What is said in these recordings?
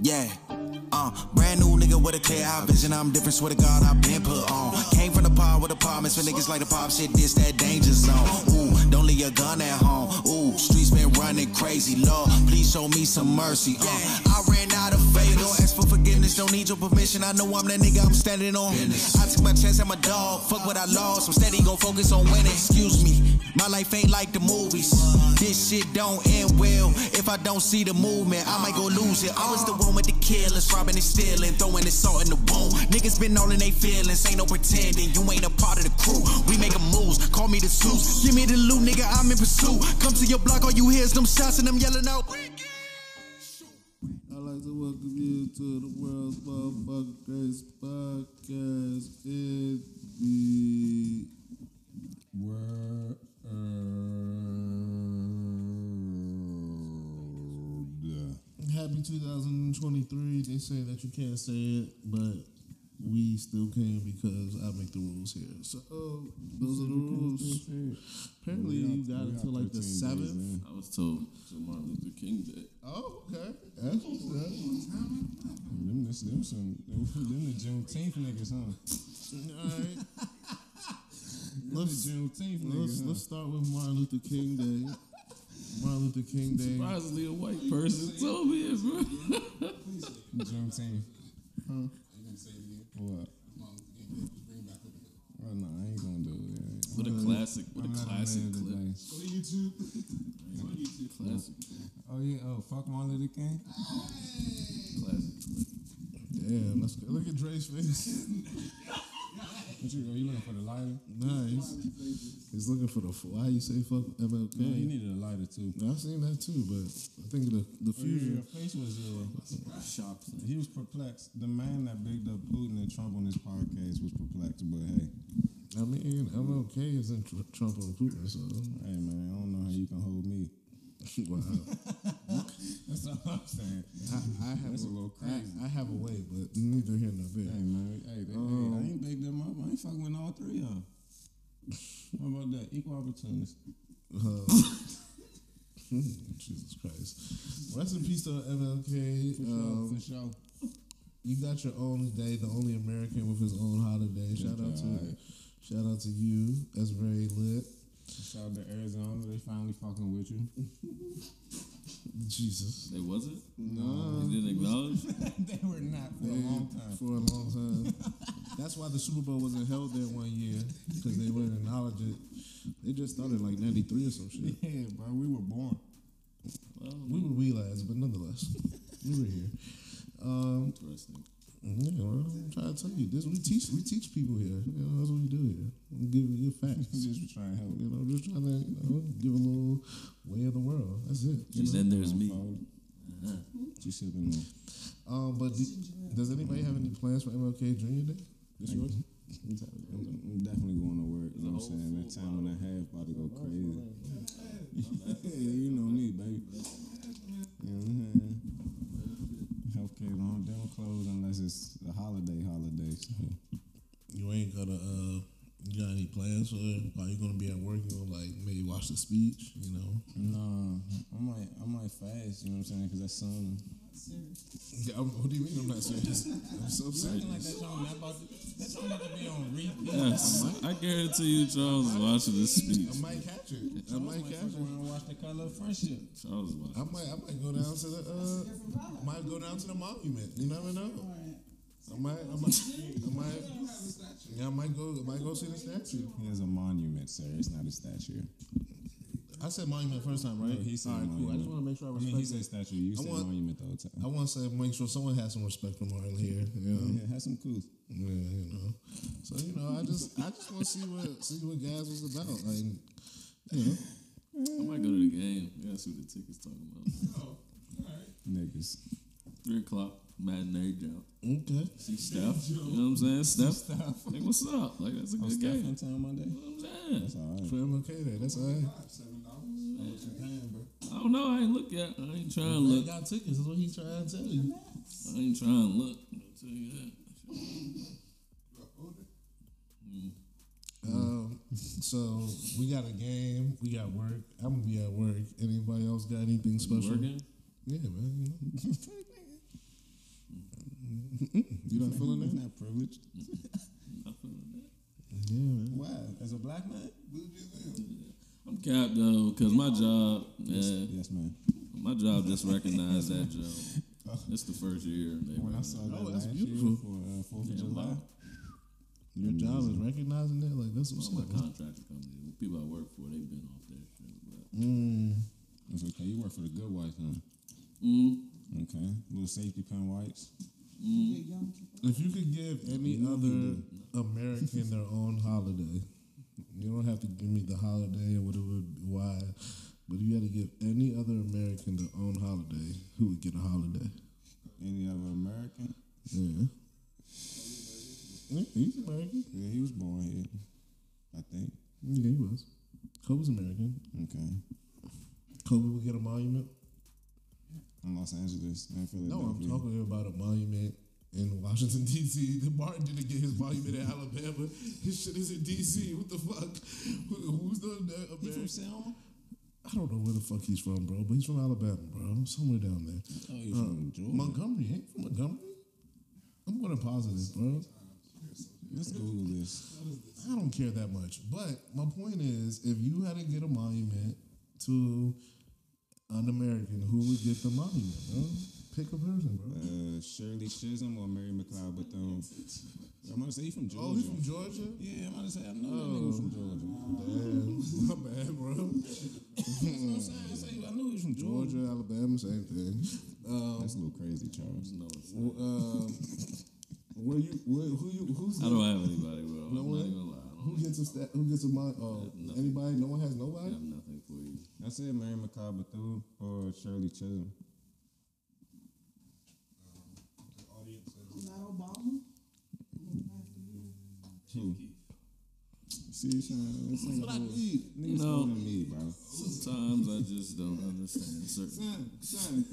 Yeah. Uh, brand new nigga with a clear eye vision. I'm different, swear to God, I've been put on. Came from the pod with apartments for niggas like the pop shit. This that danger zone. Ooh, don't leave your gun at home. Ooh, streets been running crazy. Lord, please show me some mercy. Uh, I ran out of faith. Don't ask for forgiveness. Don't need your permission. I know I'm that nigga. I'm standing on. I took my chance at my dog. Fuck what I lost. I'm steady gon' focus on winning. Excuse me, my life ain't like the movies. This shit don't end well. If I don't see the movement, I might go lose it. I was the one with the killers, robbing and stealing, throwing the salt in the wound. Niggas been all in they feelings, ain't no pretending. You ain't a part of the crew. We making moves, call me the Zeus. Give me the loot, nigga, I'm in pursuit. Come to your block, all you hear is them shots and them yelling out. I'd like to welcome you to the world's motherfucking greatest podcast in the World. Happy 2023. They say that you can't say it, but we still can because I make the rules here. So uh, those are the rules. Apparently, you got it until like the seventh. I was told to Martin Luther King Day. Oh, okay. That's what's up. Them, this, them, some, them, them the Juneteenth niggas, huh? All right. Let's- Let's, let's start with Martin Luther King Day. Martin Luther King Day. Surprisingly, a white person told me it, bro. huh? Juneteenth. Huh? What? Oh, no, I ain't gonna do it. What a classic, what a classic clip. today. Classic, Oh yeah, oh fuck Martin Luther King. classic. Damn, good. Look at Dre's face. What you, are you looking for the lighter? nice. He's looking for the. Why you say fuck MLK? No, you needed a lighter too. I've seen that too, but I think the the Oh, fusion. your face was uh, Shocked. he was perplexed. The man that bigged up Putin and Trump on his podcast was perplexed. But hey, I mean, MLK is in tr- Trump and Putin, so hey man, I don't know how you can hold me. Wow. That's all I'm saying. I, I have That's a a, little crazy. I have a way, but neither here nor there. Hey man, hey, they, hey, I ain't bigged them up. I ain't fucking with all three of them. How about that? Equal opportunist. Uh, Jesus Christ. Rest in peace to MLK. For sure, Um, for sure. you got your own day, the only American with his own holiday. Shout out to shout out to you. That's very lit. Shout out to Arizona. They finally fucking with you. Jesus. They wasn't? No. They didn't acknowledge. they were not for a long time. For a long time. That's why the Super Bowl wasn't held there one year because they wouldn't acknowledge it. They just started like '93 or some shit. Yeah, bro, we were born. Well, We were wee lads, but nonetheless, we were here. Um, interesting. Yeah, well, I'm trying to tell you this. We teach, we teach people here. You know, that's what we do here. We give, give facts. Just trying to help. You know, just trying to you know, give a little way of the world. That's it. you Just then there's me. Just sipping on. Um, but do, does anybody have any plans for MLK Junior Day? This yours? I'm I'm definitely going to work. You know what I'm saying? That time and a half about to go crazy. you know me, baby. You know what I'm saying? Healthcare don't, they don't close unless it's a holiday, holiday. So. You ain't gonna. Uh, you got any plans for? Are you gonna be at work? You gonna like maybe watch the speech? You know. No, I might, I might fast. You know what I'm saying? Because that's sun. Yeah, I'm, what do you mean? I'm not serious. I'm so serious. Like that song, that about to, that song about to be on repeat. Yes, I guarantee you, Charles is watching this speech. I might catch it. I might might catch it. around watch the color of friendship. Charles is watching. I might. I might go down to the. Uh, might go down to the monument. You never know. I might. I might. I might. Yeah, I might go. I might go see the statue. He has a monument, sir. It's not a statue. I said monument first time, right? No, he said All right, cool. I just want to make sure I respect. I mean, he said statue. You I said want- monument the whole time. I want to say make sure someone has some respect for Martin here. You know? Yeah, have some cool. Yeah, you know. So you know, I just I just want to see what see what guys was about. Like, you know, I might go to the game. Yeah, that's what the ticket's talking about. Oh, Niggas. Three o'clock matinee jump. okay. See Steph. You know what I'm saying? Steph. Like, what's up? Like, that's a Oh, good Steph game. in town Monday. You know what I'm saying? That's all right. For MLK Day, that's all right. I don't know. I ain't look yet. I ain't trying to They look. got tickets. That's what he's trying to tell you. I ain't trying to look. I'll tell you that. Um, so we got a game. We got work. I'm gonna be at work. Anybody else got anything special? Working? Yeah, man. You know. You not feeling That's that? not privileged. I feel that. Yeah, man. Why? As a black man? I'm capped though, cause my job, Yes, yeah, yes, man. my job just recognized that job. It's the first year. They When I saw it. that Oh, that's last beautiful. year for uh, Fourth of July, wow. Your job is recognizing that. Like that's what's Some of up. my contractor company, the people I work for, they've been off their shit. But, Mm. it's okay. You work for the good wife, huh? mm, Okay, little safety pin wipes. Mm, If you could give any know other American their own holiday, you don't have to give me the holiday or whatever, why, but if you had to give any other American their own holiday, who would get a holiday? Any other American? Yeah. Yeah, He's American. Yeah, he was born here. I think. Yeah, he was. Kobe's American. Okay. Kobe would get a monument. In Los Angeles and No. I'm talking about a monument in Washington D.C. The Martin didn't get his monument in Alabama. His shit is in D.C. What the fuck? Who, who's the, the He from Selma? I don't know where the fuck he's from, bro, but he's from Alabama, bro. Somewhere down there. Oh, he's Uh, from Georgia. Montgomery, ain't from Montgomery? I'm going to positive, bro. Let's Google this. I don't care that much. But my point is, if you had to get a monument to an American, who would get the monument, bro? Pick a person, bro. Uh, Shirley Chisholm or Mary McLeod Bethune. I'm gonna say he from Georgia. Oh, he's from Georgia? Yeah, I'm gonna say I know that nigga was from Georgia. Damn, my bad, bro. That's what I'm saying. I, say, I knew he was from Georgia. Georgia, Alabama, same thing. Um, That's a little crazy, Charles. no, it's w- um, where you, where, who you, who's I don't have anybody, bro. No I'm one? not gonna lie. Who gets a stat, who gets a mon? Oh, nothing. anybody? No one has nobody. have nothing for you. I said Mary McLeod Bethune or Shirley Chisholm. Um, Not Obama. Who? See, son, That's what I need. Niggas No. older me, bro. Sometimes I just don't understand certain. Son, son.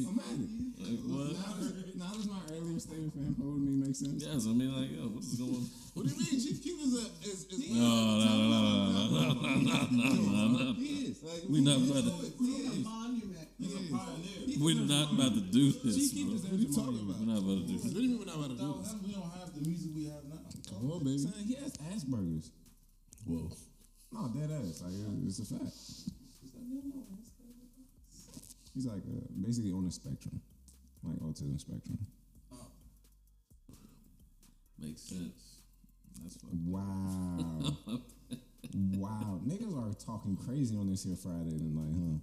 Imagine. Like what? Now, does- now does my earlier statement for him holding me make sense? Yes, I mean like, yo, what's going? What do you mean? Chief Keef is a is, is No, no, no, no, no, no, no, no, no, no. He is. Like, We not about to. It's a monument. He's a pioneer. We're not about to do this. Chief Keef bro. deserves a monument. We're not about to do this. What do you mean we're not about to do this? We don't have the music we have now. Come on, baby. Son, he has Asperger's. Whoa. No, dead ass. Like, it's a fact. He's like uh, basically on the spectrum, like autism spectrum. Makes sense. That's. Wow. wow. Niggas are talking crazy on this here Friday tonight, huh?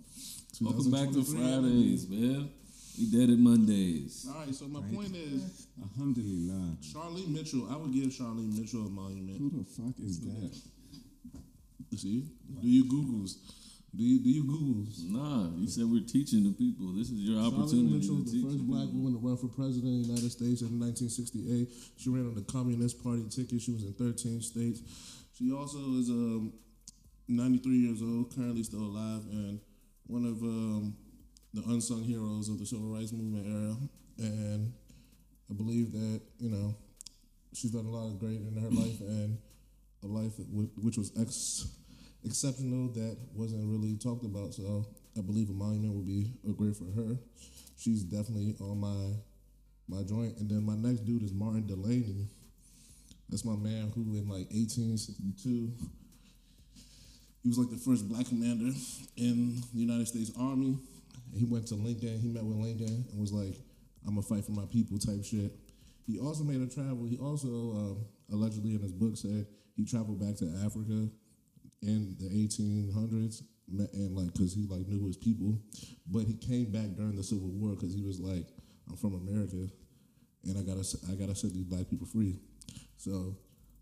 Welcome back to Fridays, man. We dead at Mondays. All right, so my point is, Alhamdulillah. Charlene Mitchell. I would give Charlene Mitchell a monument. Who the fuck is that? See? Do you Googles? Do you do you Googles? Nah, you said we're teaching the people. This is your Charlene opportunity Mitchell to was teach. the first black woman to run for president of the United States in 1968. She ran on the Communist Party ticket. She was in 13 states. She also is um, 93 years old, currently still alive, and one of um, the unsung heroes of the civil rights movement era. And I believe that you know she's done a lot of great in her life and a life which was ex- exceptional that wasn't really talked about. So I believe a monument would be a great for her. She's definitely on my my joint. And then my next dude is Martin Delany. That's my man who in like 1862 he was like the first black commander in the United States Army. He went to Lincoln. He met with Lincoln and was like, "I'm gonna fight for my people" type shit. He also made a travel. He also um, allegedly in his book said he traveled back to Africa in the 1800s and like because he like knew his people, but he came back during the Civil War because he was like, "I'm from America, and I gotta I gotta set these black people free." So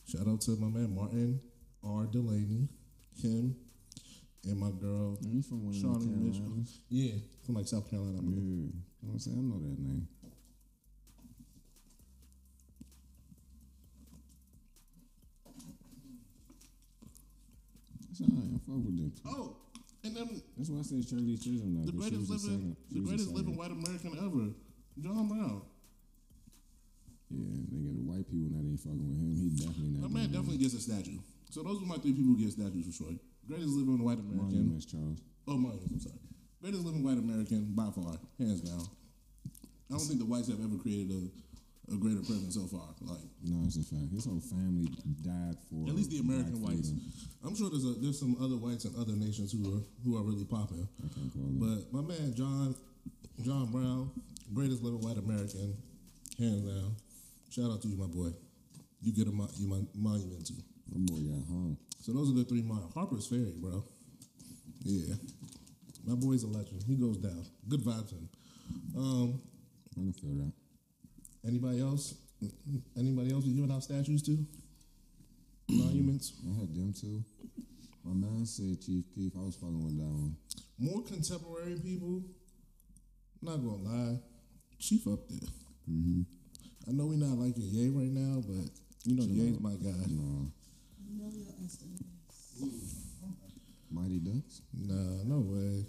shout out to my man Martin R. Delany, him, and my girl You from of Mitchell. Yeah, from like South Carolina. Yeah. You know what I'm saying? I know that name. That's all right. I fuck with them. Oh, and then That's why I said Shirley Chisholm the greatest the living. She the greatest living white American ever, John Brown. Yeah, nigga, the white people not even fucking with him. He definitely not. That man definitely gets a statue. So those are my three people who get statues for sure. Greatest living white. American. Monuments, Charles. Oh, monuments. I'm sorry. Greatest living white American by far, hands down. I don't think the whites have ever created a, a greater prison so far. Like No, it's a fact. His whole family died for at least the American whites. freedom. I'm sure there's a, there's some other whites in other nations who are who are really popping. I can't call it. But my man John John Brown, greatest living white American, hands down. Shout out to you, my boy. You get a mo- you mon- monument too. My boy got hung. So those are the three miles. Harper's Ferry, bro. Yeah. My boy's a legend. He goes down. Good vibes him. Um, I can feel that. anybody else? Anybody else we giving out statues to? Monuments? I had them too. My man said Chief Keef. I was following that one. More contemporary people. Not gonna lie. Chief up there. Mm-hmm. I know we're not like liking Ye right now, but you know Ye's my guy. No. Emilio Estevez. Mighty Ducks. Nah, no way.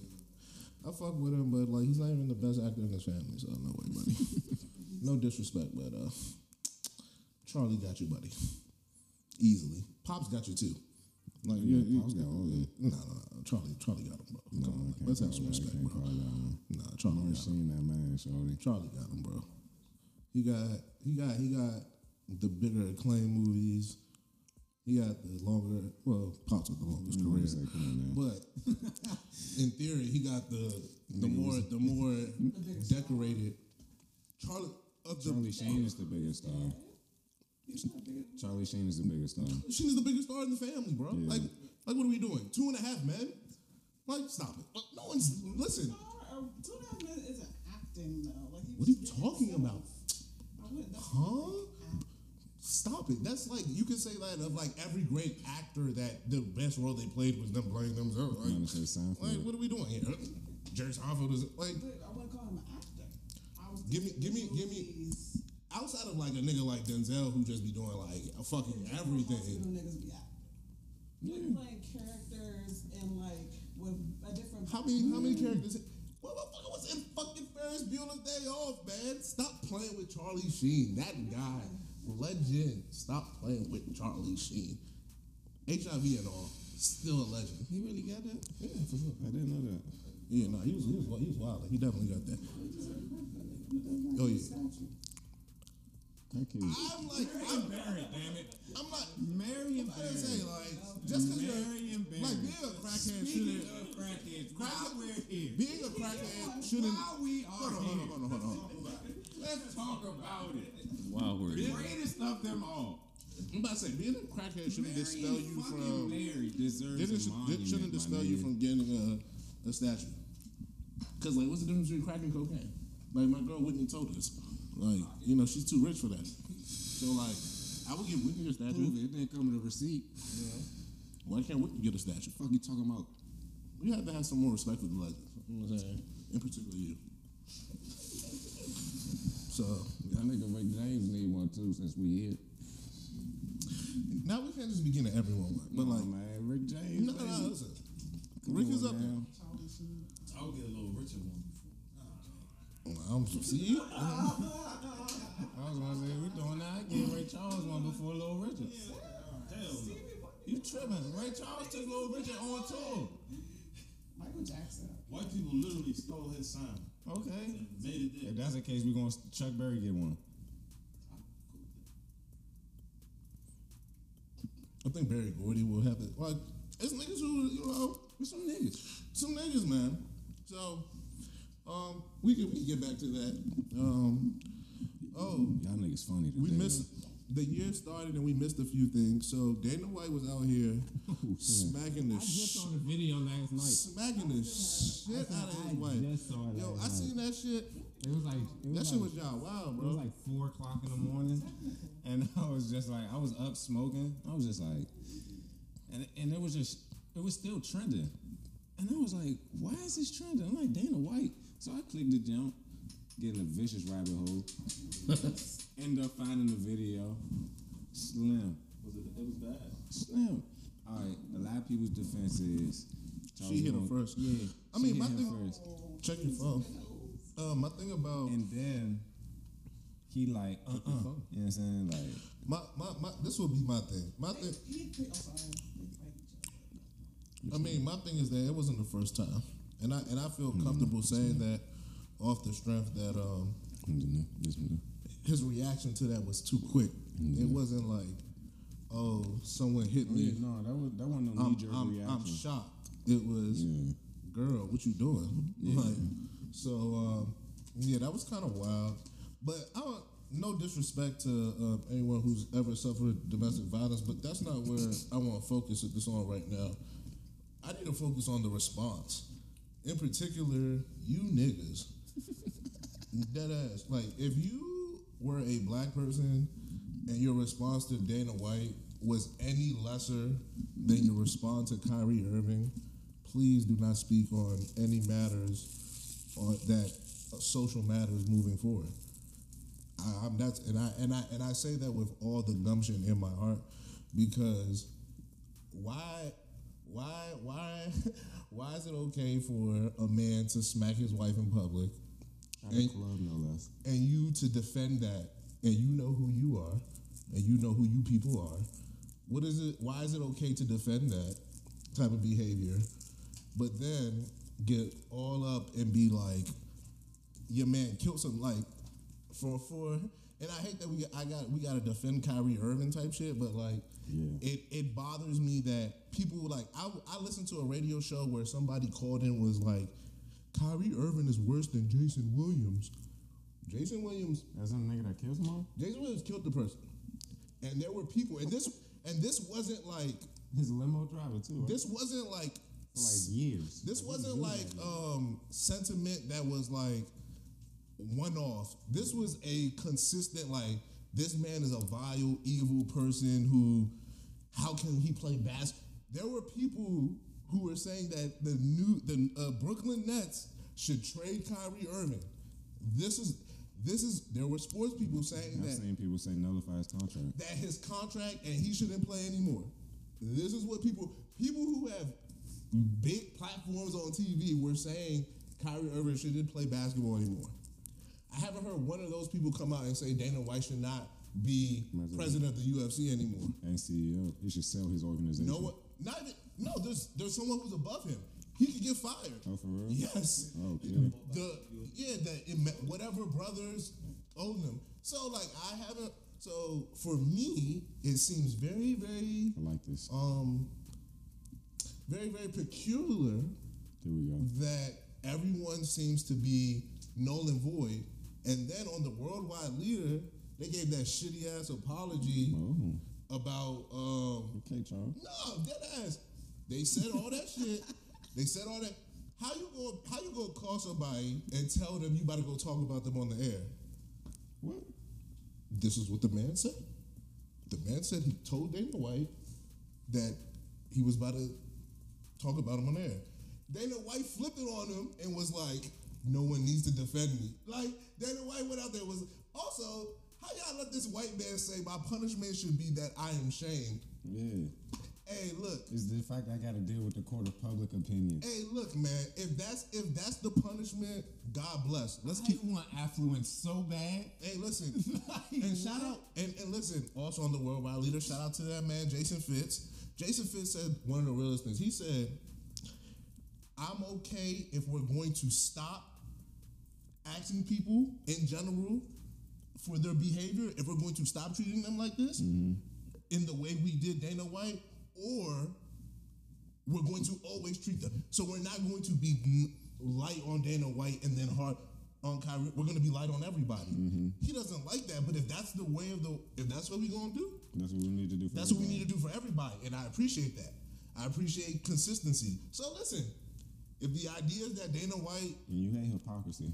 I fuck with him, but like he's not even the best actor in his family, so no way, buddy. no disrespect, but uh Charlie got you, buddy. Easily. Pops got you too. Like Yeah, you, Pops got all it. No, no, no. Charlie, Charlie got him, bro. No, Come on, let's have some respect, bro. that. Nah, Charlie never got him. seen that man, Shorty. Charlie got him, bro. He got, he got, he got the bigger acclaim movies. He got the longer, well, Pops with the longest You know what career. I'm saying? Come on now. But in theory, he got the the more the more decorated Charlie of the Charlie Sheen is the biggest star. Charlie Sheen is the biggest star. Sheen is the biggest star in the family, bro. Yeah. Like like what are we doing? Two and a half men? Like stop it. No one's listen. Or, or Two and a Half Men isn't acting though. Like, What are you talking himself. about? I wouldn't. That's Huh? Not acting. Stop it. That's like you can say that of like every great actor that the best role they played was them playing themselves. I'm gonna Like, like what are we doing here? Jerry Seinfeld is like But I wouldn't call him an actor. I was Give me- give me- give me- outside of like a nigga like Denzel who just be doing like a fucking most everything. niggas be acting. Like playing characters and like with a different. How many how many characters? What motherfucker was in fucking Ferris Bueller's Day Off, man? Stop playing with Charlie Sheen. That guy, legend. Stop playing with Charlie Sheen. HIV and all, still a legend. He really got that? Yeah, for sure. I didn't know that. Yeah, no, he was he was he was wild. He definitely got that. Oh yeah. Thank you. I'm like I'm, Barry, damn it. I'm not. Marion I didn't say like just because you're Marion Barry. like being a crackhead Speaking shouldn't. of crackheads, Crack- while we're here, Being a crackhead shouldn't. while we are Hold on, here, hold on, hold on, hold on. let's talk about it. Wow, we're The here. greatest of them all. I'm about to say being a crackhead shouldn't dispel you from. Barry deserves Didn't, a monument, shouldn't my dispel you from getting a, a statue. Cause like, what's the difference between crack and cocaine? Like my girl Whitney told us, like you know she's too rich for that. So like, I would give Whitney a Prove statue. it. It didn't come with a receipt. Why can't Whitney get a statue? Fuck you talking about? We have to have some more respect for the legends. You know what I'm saying? In particular, you. So That nigga Rick James need one too since we here. now we can't just be getting everyone one, but Nah, like, man, Rick James. no, no, no, listen. Come Rick on is up there. now. Charlie I'll get a little richer one before. I'm see. I was gonna say we're doing that. I gave Ray Charles one before Little Richard. Hell no. You tripping? Ray Charles took Little Richard on tour. Michael Jackson. White people literally stole his sound Okay. and made it there. If that's the case, we're gonna Chuck Berry get one. I think Berry Gordy will have it. Like, it's niggas who, you know, With some niggas. some niggas, man. So, um, we can, we can get back to that. Um, oh, Y'all niggas funny today. we missed the year started and we missed a few things. So Dana White was out here oh, smacking the I just sh- saw the video last night. smacking the shit out of his wife. just saw it Yo, last I night. seen that shit. It was like it was That shit like, was y'all wow, bro. It bro. was like four o'clock in the morning, and I was just like, I was up smoking. I was just like, and and it was just, it was still trending, and I was like, why is this trending? I'm like Dana White. So I clicked the jump, getting a vicious rabbit hole. End up finding the video. Slim, Was it, it was bad. slim. All right, a lot of people's defense is She hit him first. Yeah, I mean, she my hit thing- first. Check your phone. Uh, my thing about and then he like, uh, uh you know what I'm saying? Like, my, my, my this will be my thing. My thing. He, he, sorry. I mean, my thing is that it wasn't the first time, and I and I feel comfortable saying that off the strength that um, his reaction to that was too quick. It wasn't like, oh, someone hit me. yeah, no, that was that wasn't no knee jerk reaction. I'm shocked. It was, Yeah. girl, what you doing? Like, so um, yeah, that was kind of wild. But I don't. No disrespect to uh, anyone who's ever suffered domestic violence, but that's not where I want to focus this on right now. I need to focus on the response. In particular, you niggas. Dead ass. Like, if you were a black person and your response to Dana White was any lesser than your response to Kyrie Irving, please do not speak on any matters on that social matters moving forward. I, I'm that's and I and I and I say that with all the gumption in my heart because why why why why is it okay for a man to smack his wife in public At a club, no less. and you to defend that and you know who you are and you know who you people are what is it why is it okay to defend that type of behavior but then get all up and be like your man killed some like for for and I hate that we I got we got to defend Kyrie Irving type shit but like Yeah. it it bothers me that people like I I listened to a radio show where somebody called in was like Kyrie Irving is worse than Jayson Williams Jayson Williams That's some nigga that killed someone. Jayson Williams killed the person, and there were people, and this and this wasn't like His limo driver too. right? this wasn't like for like years. this Like, wasn't like that. um sentiment that was like one off. This was a consistent like this man is a vile, evil person who how can he play basketball? There were people who were saying that the new the uh, Brooklyn Nets should trade Kyrie Irving. This is this is there were sports people saying I've that seen people say nullify his contract. that his contract and he shouldn't play anymore. This is what people people who have big platforms on TV were saying Kyrie Irving shouldn't play basketball anymore. I haven't heard one of those people come out and say Dana White should not be President. president of the UFC anymore. And CEO, he should sell his organization. No one, not even, no. There's there's someone who's above him. He could get fired. Oh, for real? Yes. Okay. The yeah, the whatever brothers own them. So like I haven't. So for me, it seems very very I like this. um very very peculiar Here we go. that everyone seems to be null and void, and then on the worldwide leader, they gave that shitty ass apology Oh, about um okay, Charles. no, dead ass. They said all that shit. They said all that. How you go? How you go call somebody and tell them you about to go talk about them on the air? What? This is what the man said. The man said he told Dana White that he was about to talk about him on air. Dana White flipped it on him and was like, "No one needs to defend me." Like Dana White went out there and was also. How y'all let this white man say my punishment should be that I am shamed? Yeah. Hey, look, It's the fact I got to deal with the court of public opinion. Hey, look, man. If that's if that's the punishment, God bless. Let's I keep. want affluence so bad. Hey, listen, and shout out and, and listen. Also on the worldwide leader, shout out to that man, Jason Fitz. Jason Fitz said one of the realest things. He said, "I'm okay if we're going to stop asking people in general for their behavior. If we're going to stop treating them like this mm-hmm. in the way we did Dana White, or we're going to always treat them. So we're not going to be light on Dana White and then hard on Kyrie. We're going to be light on everybody. Mm-hmm. He doesn't like that, but if that's the way of the, if that's what we're going to do, That's what we need to do. For that's what we everybody. need to do for everybody, and I appreciate that. I appreciate consistency. So listen, if the idea is that Dana White, And you hate hypocrisy.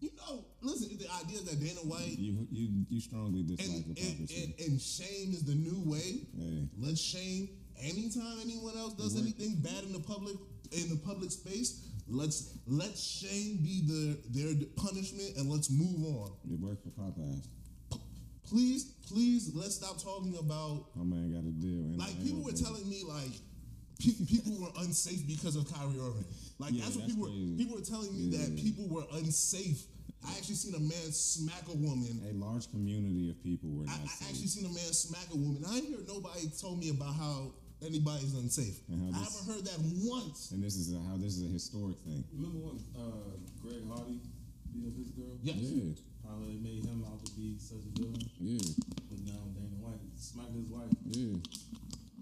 You know, listen, the idea that Dana White You you you strongly dislike and, and, hypocrisy. and, and shame is the new way. Hey. Let's shame anytime anyone else does anything bad in the public in the public space. Let's let shame be the their punishment and let's move on. it worked for Popeyes. Please, please, let's stop talking about My man got a deal. And like people were telling me like pe- people were unsafe because of Kyrie Irving. Like Yeah, that's what that's people were people were telling me that people were unsafe. I actually seen a man smack a woman A large community of people were I, not I safe. actually seen a man smack a woman. I ain't hear nobody told me about how anybody's unsafe. And how I this- haven't heard that once. and this is a, how this is a historic thing. Remember when uh, Greg Hardy beat up his girl? Yes. Yeah. to be such a villain. one. Yeah, Put down Dana White, smack his wife. yeah.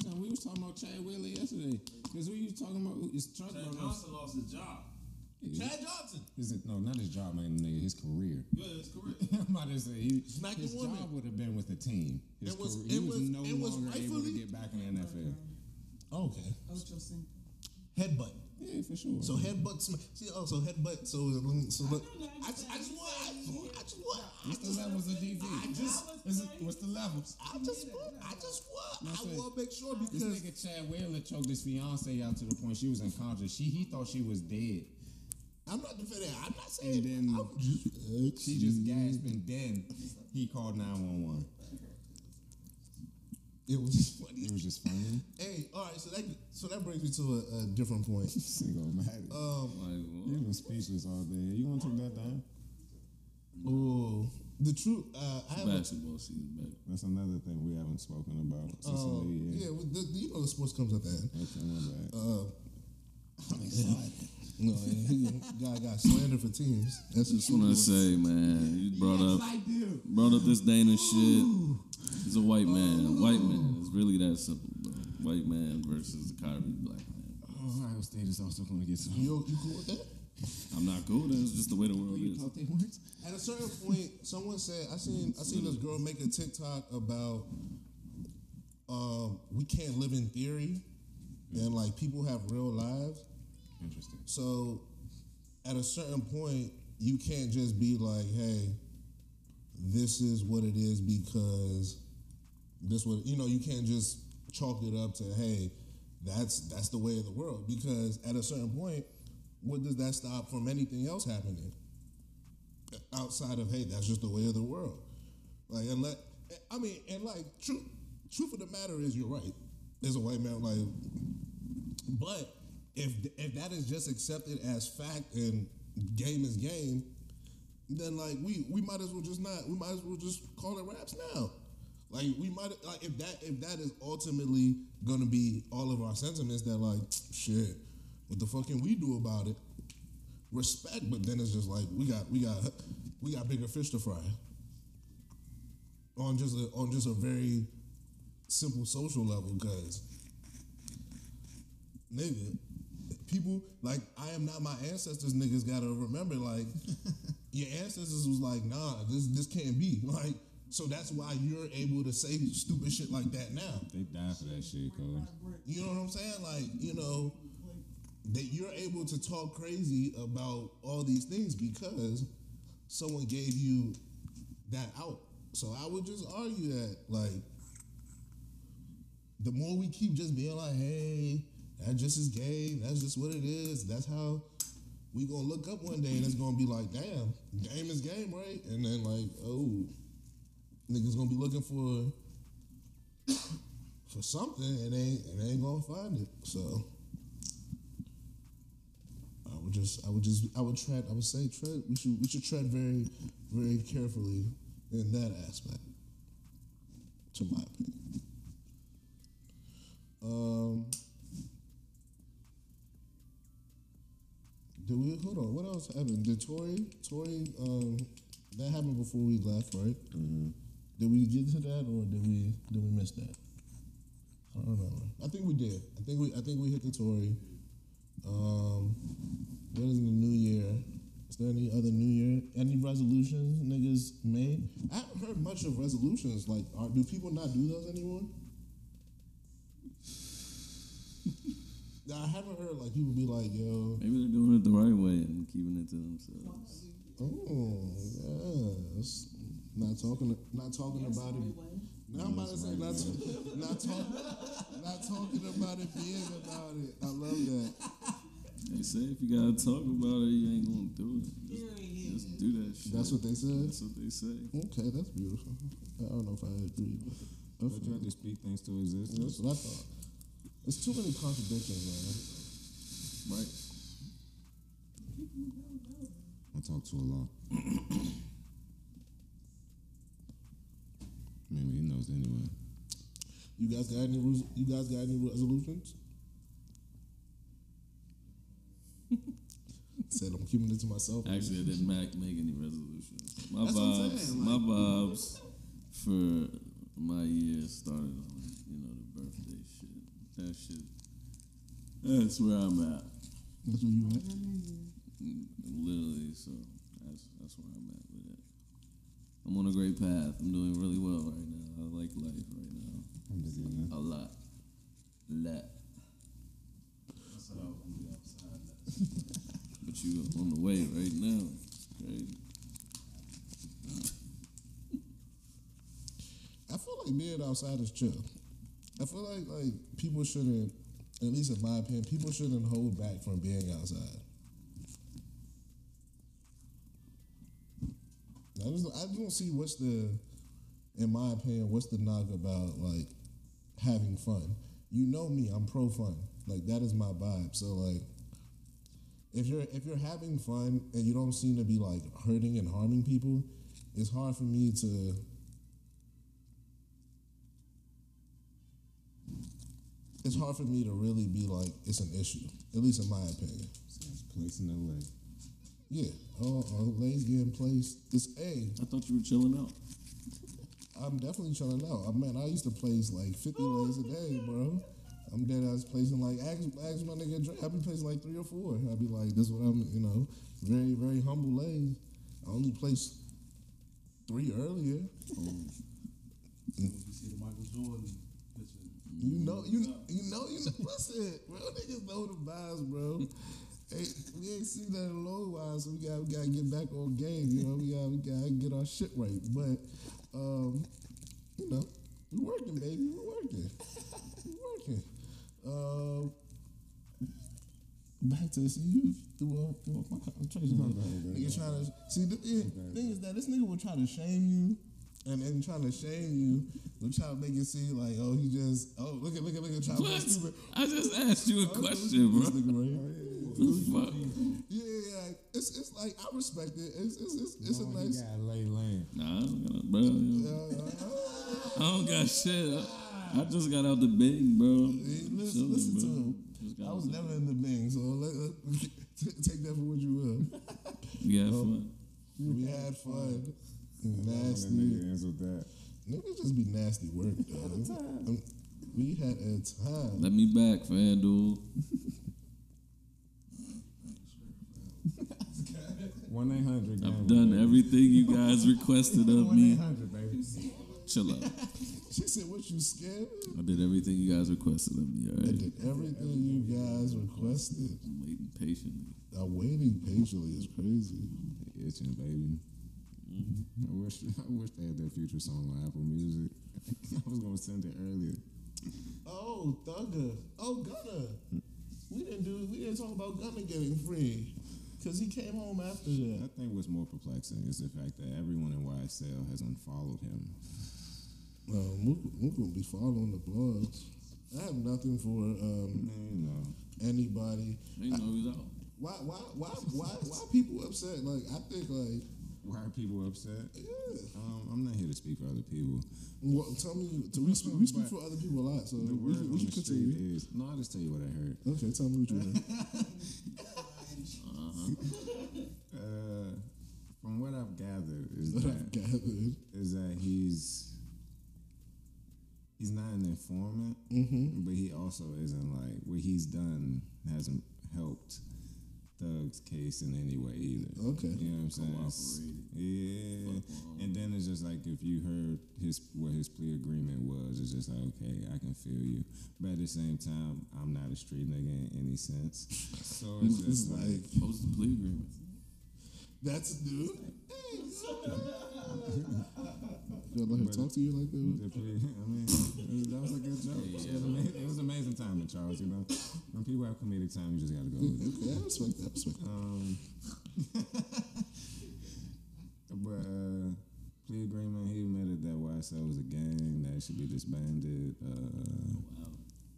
No, we was talking about Chad Whaley yesterday. Because we was talking about it's Trump. Chad Johnson lost his job. Chad Johnson. Is it no, not his job, man, nigga, his career. Yeah, his career. I'm about to say he, Smack his woman. job would have been with the team. His It was- career, it he was, was- no it was longer able to rightfully- get back in the NFL. Okay. Ocho Cinco. Headbutt. Yeah, for sure. So headbutt. sm- See, oh, so headbutt. So, so look. I I just, I just want. I just want. I just want. I what's the just, levels of DV? I just, Is it- what's the levels? I just want. I just want. No, I want to make sure because This because nigga Chad Whaler choked his fiance out to the point she was unconscious. She he thought she was dead. I'm not defending. I'm not saying. And then I'm just, She just gasped and then he called 911. It was just funny. It was just funny. Hey, all right. So that so that brings me to a, a different point. Single mad. Um. Like, You've been speechless all day. You want to take that down? Oh, the truth. Uh, I basketball season back. That's another thing we haven't spoken about. um, Sicily, yeah, with the, you know the sports comes at the end. Okay, my bad. Uh, no, he guy got slander for teams. That's Just want to say, man, you brought up brought up this Dana shit. He's a white man. White man. It's really that simple, bro. White man versus the Kyrie black man. Ohio State is also going to get some. You, you cool with that? I'm not cool. That's just the way the world You is. caught their words? At a certain point, someone said, "I seen I seen this girl make a TikTok about um, we can't live in theory, and like people have real lives. Interesting. So at a certain point, you can't just be like, hey, this is what it is because this would you know. You can't just chalk it up to hey, that's that's the way of the world because at a certain point, what does that stop from anything else happening? outside of hey, that's just the way of the world. Like and unless I mean, and like truth truth of the matter is you're right. There's a white man like but if if that is just accepted as fact and game is game, then like we we might as well just not we might as well just call it raps now. Like we might like if that if that is ultimately gonna be all of our sentiments that like shit, what the fuck can we do about it? respect, but then it's just like we got we got we got bigger fish to fry. On just a on just a very simple social level, because nigga, people like I am not my ancestors. Niggas gotta remember, like your ancestors was like, nah, this this can't be like. So that's why you're able to say stupid shit like that now. They die for that shit, cuz. You know what I'm saying? Like, you know, that you're able to talk crazy about all these things because someone gave you that out. So I would just argue that, like, the more we keep just being like, hey, that just is game, that's just what it is, that's how we gonna look up one day and it's gonna be like, damn, game is game, right? And then like, oh, niggas gonna be looking for for something and ain't and ain't gonna find it. So I would just I would just I would tread I would say tread we should we should tread very very carefully in that aspect. To my opinion. Um did we hold on, what else happened? Did Tory Tory um that happened before we left, right? Did we get to that or did we did we miss that? I don't remember. I think we did. I think we I think we hit the Tory. Um, what is the new year? Is there any other new year? Any resolutions niggas made? I haven't heard much of resolutions. Like, are, do people not do those anymore? I haven't heard like people be like, "Yo, Maybe they're doing it the right way and keeping it to themselves. oh, yes." Not talking, not talking about it. Now I'm about to say not, not talking, not talking about it, being about it. I love that. They say if you gotta talk about it, you ain't gonna do it. Just, just do that shit. That's what they said. That's what they say. Okay, that's beautiful. I don't know if I agree. But But you have to speak things to existence. that's what I thought. There's too many contradictions, man. Right. I talk too long. Maybe anyway. You guys got any? res- You guys got any resolutions? Said I'm keeping it to myself. Actually, I didn't make, make any resolutions. My That's what I'm vibes, saying, my vibes for my year started on, you know, the birthday shit. That shit. That's where I'm at. That's where you at. Literally, so that's that's where I'm at with it. I'm on a great path. I'm doing really well right now. I like life right now. I'm just gonna- A lot. Lot. That's what I was gonna be outside. But you are on the way right now. Crazy. I feel like being outside is chill. I feel like like people shouldn't, at least in my opinion, people shouldn't hold back from being outside. I just I don't see what's the, in my opinion, what's the knock about like having fun. You know me, I'm pro fun. Like that is my vibe. So like, if you're if you're having fun and you don't seem to be like hurting and harming people, it's hard for me to it's hard for me to really be like it's an issue, at least in my opinion. Yeah, uh, oh, oh Lay's getting placed. It's a. I thought you were chilling out. I'm definitely chilling out. I man, I used to place like 50 lays a day, bro. I'm dead ass placing like ask, ask my nigga Dre. I be placing like three or four. I'd be like, this is what I'm, you know, very very humble lays. I only placed three earlier. You see the Michael Jordan picture. You know, you you know, you know. Listen, bro, niggas know the vibes, bro. Hey, we ain't seen that in a long while, so we got we gotta get back on game. You know, we gotta we gotta get our shit right. But, um, you know, we're working, baby. We're working. we're working. Um, back to see you threw off, threw off my concentration. Nigga trying to see the thing, thing is that this nigga will try to shame you. And then trying to shame you, will try to make it seem like, oh, he just, oh, look at, look at, look at, trying to What? stupid. I just asked you a Oh, question, this bro. Nigga right here. What the fuck? Yeah, yeah, it's it's like I respect it. It's it's it's, it's a Oh, nice. He got lay land. Nah, I don't got, bro. you know, I don't got shit. I, I just got out the bing, bro. hey, listen, Chilling, listen to him. I was never in the Bing, so let, let, take that for what you will. Oh. We had fun. We had fun. That Nasty. nigga answered that. Niggas just be nasty work, though. We had a time. Let me back, FanDuel. One eight hundred. I've done everything you guys requested of One eight me. baby. Chill out. She said, "What you scared?" I did everything you guys requested of me, I did everything you guys requested. I'm waiting patiently. I'm waiting patiently. is crazy. Itching, baby. Mm-hmm. I wish I wish they had that future song on Apple Music. I was gonna send it earlier. Oh, Thugger. Oh, Gunna. We didn't do. We didn't talk about Gunna getting free because he came home after that. I that. think what's more perplexing is the fact that everyone in YSL has unfollowed him. Um, we're, we're gonna be following the blogs. I have nothing for um, Man, you know, anybody. I didn't know he was out. Why? Why? Why? Why? Why people upset? Like I think like why are people upset? yeah. Um, I'm not here to speak for other people. Well, tell me. To, we speak, we speak for other people a lot, so The we, word should- on we the should street continue. is no. I'll just tell you what I heard. Okay, tell me what you heard. Uh, from what I've gathered is What I've that gathered. is that he's he's not an informant, Mm-hmm. but he also isn't like what he's done hasn't helped Thug's case in any way either. Okay. You know what I'm saying? It's- Yeah. And then it's just like if you heard his what his plea agreement was, it's just like okay, I can feel you, but at the same time, I'm not a street nigga in any sense. So it's It's just like like What was the plea agreement? that's new. You let her talk to you like that? The plea- I mean, that was a good joke. It, was amazing, it was amazing timing, Charles. You know, when people have comedic time, you just gotta go with it. Okay, I respect that. I respect that. Um, but uh, plea agreement, he admitted that YSL was a gang that should be disbanded. Uh,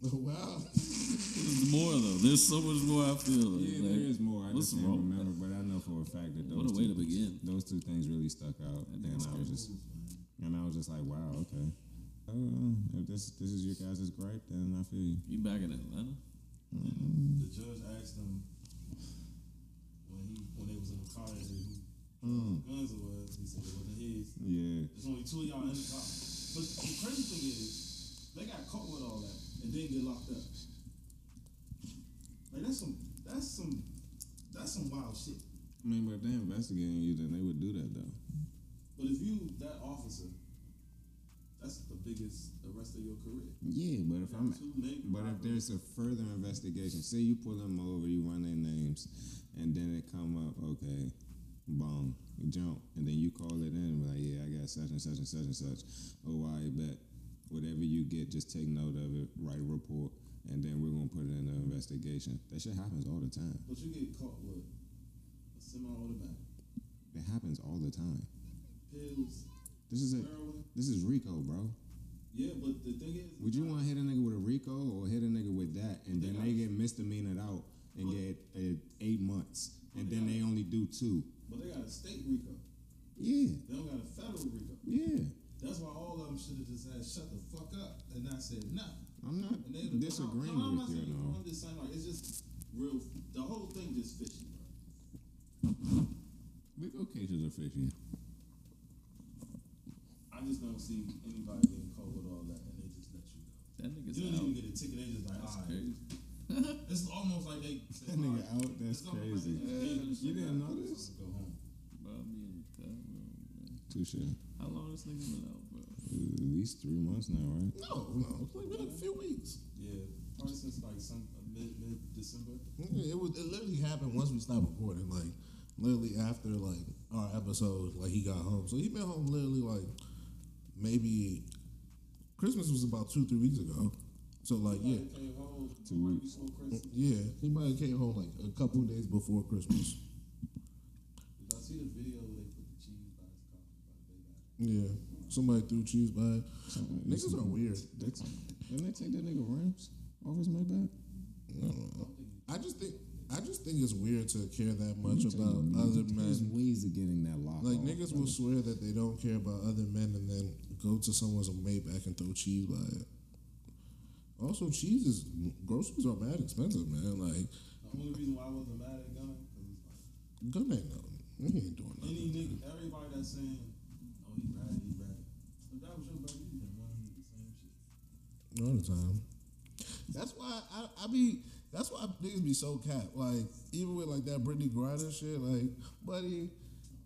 Oh, wow. There's more though. There's so much more. I feel. Like, yeah, there is more. I just can't wrong remember, but I know for a fact that What those a way two, to begin. those two things really stuck out, and I was just, and I was just like, wow, okay. Uh, if this this is your guys' gripe, then I feel you. You back in Atlanta? The judge asked him when he when they was in the car and said who Mm. guns it was. He said it wasn't his. Yeah. There's only two of y'all in the car. But the crazy thing is, they got caught with all that and didn't get locked up. Like that's some that's some that's some wild shit. I mean, but if they're investigating you, then they would do that though. But if you that officer, that's the biggest arrest of your career. Yeah, but if I'm, but if there's a further investigation, say you pull them over, you run their names, and then it come up, okay, boom, you jump, and then you call it in, and be like, yeah, I got such and such and such and such. Oh, I bet. Whatever you get, just take note of it, write a report, and then we're gonna put it in the investigation. That shit happens all the time. But you get caught with a semi-automatic, It happens all the time. Pills, This is a heroin. this is Rico, bro. Yeah, but the thing is, Would you want to hit a nigga with a Rico or hit a nigga with that, and then they get misdemeanored out and get uh, eight months, and then they only do two? But they got a state RICO. Yeah, They don't got a federal RICO. yeah. That's why all of them should have just had shut the fuck up and not said nothing. I'm not And they disagreeing no, I'm with not you. I'm just saying like it's just real. The whole thing just fishy, bro. Rico cases are fishy. I just don't see anybody getting caught with all that and they just let you go. That nigga's You don't out. even get a ticket. They just like, That's all right. crazy. It's almost like they. That nigga out. That's crazy. You didn't know this? Go home. Bro, me in the car, bro. man. Touche. How long this nigga been out, bro? At least three months now, right? No, no, it's like been a few weeks. Yeah, probably since like some uh, mid mid December. Yeah, it was. It literally happened once we stopped recording. Like literally after like our episode, like he got home. So he been home literally like maybe Christmas was about two three weeks ago. So like yeah, Two weeks. yeah, he might have came home like a couple days before Christmas. Did I see the video where they put the cheese by his car? The big? Yeah, somebody threw cheese by. it. Niggas are weird. They t- didn't they take that nigga rims off his Maybach? I don't know. I just think I just think it's weird to care that much Let me tell about you, other There's ways of getting that lock. Like off, niggas will swear that they don't care about other men and then go to someone's Maybach and throw cheese by it. Also, cheese is groceries are mad expensive, man. Like The only reason why I wasn't mad at Gunna because it's like gun ain't no, he ain't doing any nothing. nigga, everybody that's saying, "Oh, he ratted, he ratted." If that was your brother, you been running the same shit. All the time. That's why I, I be. That's why niggas be so cap. Like even with like that Brittney Griner shit. Like, buddy,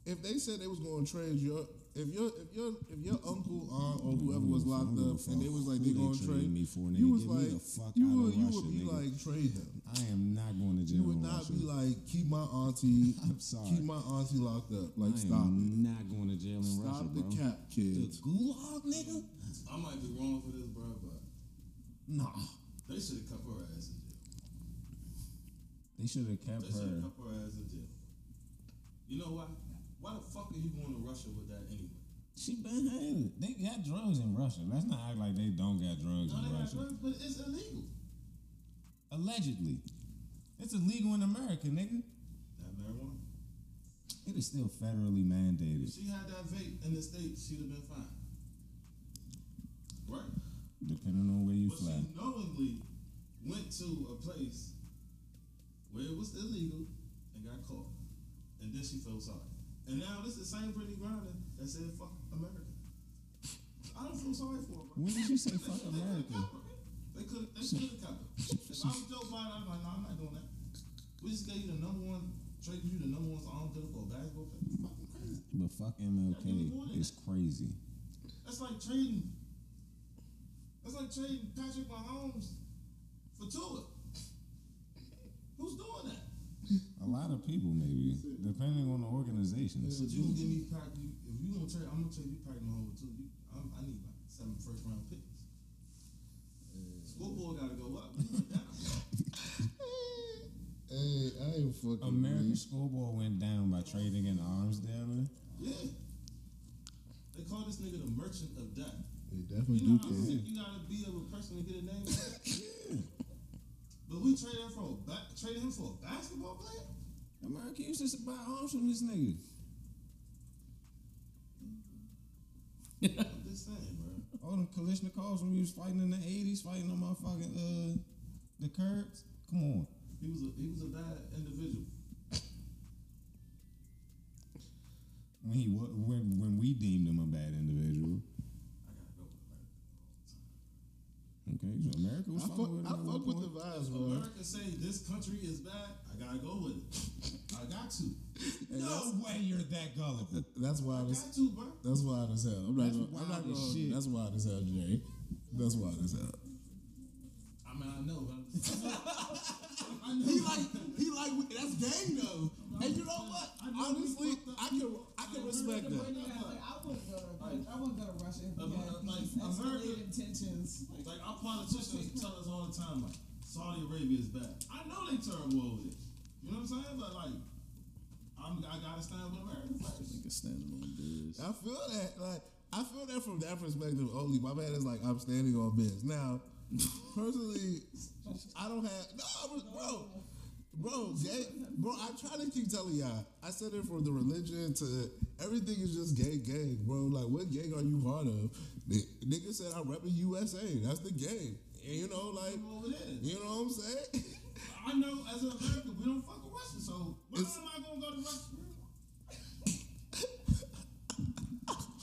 if they said they was going to trade your, if your, if your, if your uncle, aunt, or whoever was locked up, and they was like they they going to trade me for, nigga. you was me like, fuck you out would, of you Russia, would be nigga. like trade them. I am not going to jail. You would not be like keep my auntie, I'm sorry. keep my auntie locked up. Like I stop am it, not going to jail in stop Russia, the bro. cap, kids. gulag, nigga? I might be wrong for this, bro, but Nah. they should have kept her ass in jail. They should have kept her. They should her. have kept her ass in jail. You know why? Why the fuck are you going to Russia with that anyway? She been had it. They got drugs in Russia. Let's not act like they don't got drugs No, in they got Russia. drugs, but it's illegal. Allegedly. It's illegal in America, nigga. That marijuana. It is still federally mandated. If she had that vape in the states, she'd have been fine. Right? Depending on where you But fly. she knowingly went to a place where it was illegal and got caught. And then she felt sorry. And now this is the same Brittney Griner that said fuck America. I don't feel sorry for her. bro. When did you say fuck could- they coulda America? They could they could have her. If I was Joe Biden, I'd be like, no, I'm not doing that. We just gave you the number one, traded you the number one arm dealer for a basketball player. Fucking crazy. But fuck MLK is crazy. That's like trading. That's like trading Patrick Mahomes for Tua. Who's doing that? A lot of people, maybe, depending on the organizations. But you can give me Pat. You, if you gonna trade, I'm gonna trade you Patrick Mahomes for Tua. You, I'm, I need like seven first round picks. Eh. Scoreboard gotta go up. We went down. Hey, I ain't fucking. American weak. scoreboard went down by trading in arms dealer. yeah. They call this nigga the merchant of death. They definitely You know do how care. sick you gotta be of a person to get a name like that? But we traded him for a ba- traded him for a basketball player? America used to buy arms from this nigga. I'm just saying, bro. All them Kalashnikovs when we was fighting in the 80s, fighting on motherfucking, uh, the Kurds. Come on. He was a he was a bad individual. When he wa- when when we deemed him a bad individual. Okay, so America was I fucking fuck, with him. I at one fuck with point. the vibes, If bro. America say this country is bad, I gotta go with it. I got to. No way you're that gullible. That's why I wild. As, got to, bro. that's wild as hell. I'm not That's gonna. I'm wild not as gonna. shit. That's wild as hell, Jay. That's wild as hell. I mean, I know, but I know. He like he like that's gang though. And you know what? Honestly, we fucked up I can. I can Like, respect Yeah, that. I wouldn't go to I wouldn't go to Russia. Uh, Yeah, uh, like, these America- escalated tensions. Like, Like our politicians tell us all the time, like Saudi Arabia is bad. I know they terrible over there. You know what I'm saying? But like, I'm, I gotta stand with America first. Nigga standing on this. I feel that. Like I feel that from that perspective only. My man is like I'm standing on biz. Now, personally, I don't have no, bro. Bro, gay, bro, I try to keep telling y'all. I said it from the religion to everything is just gay gang, bro. Like, what gang are you part of? Nigga said I'm repping USA. That's the gang. And you know, like, over there. you know what I'm saying? I know as an American, we don't fuck with Russia, so why It's- am I gonna go to Russia?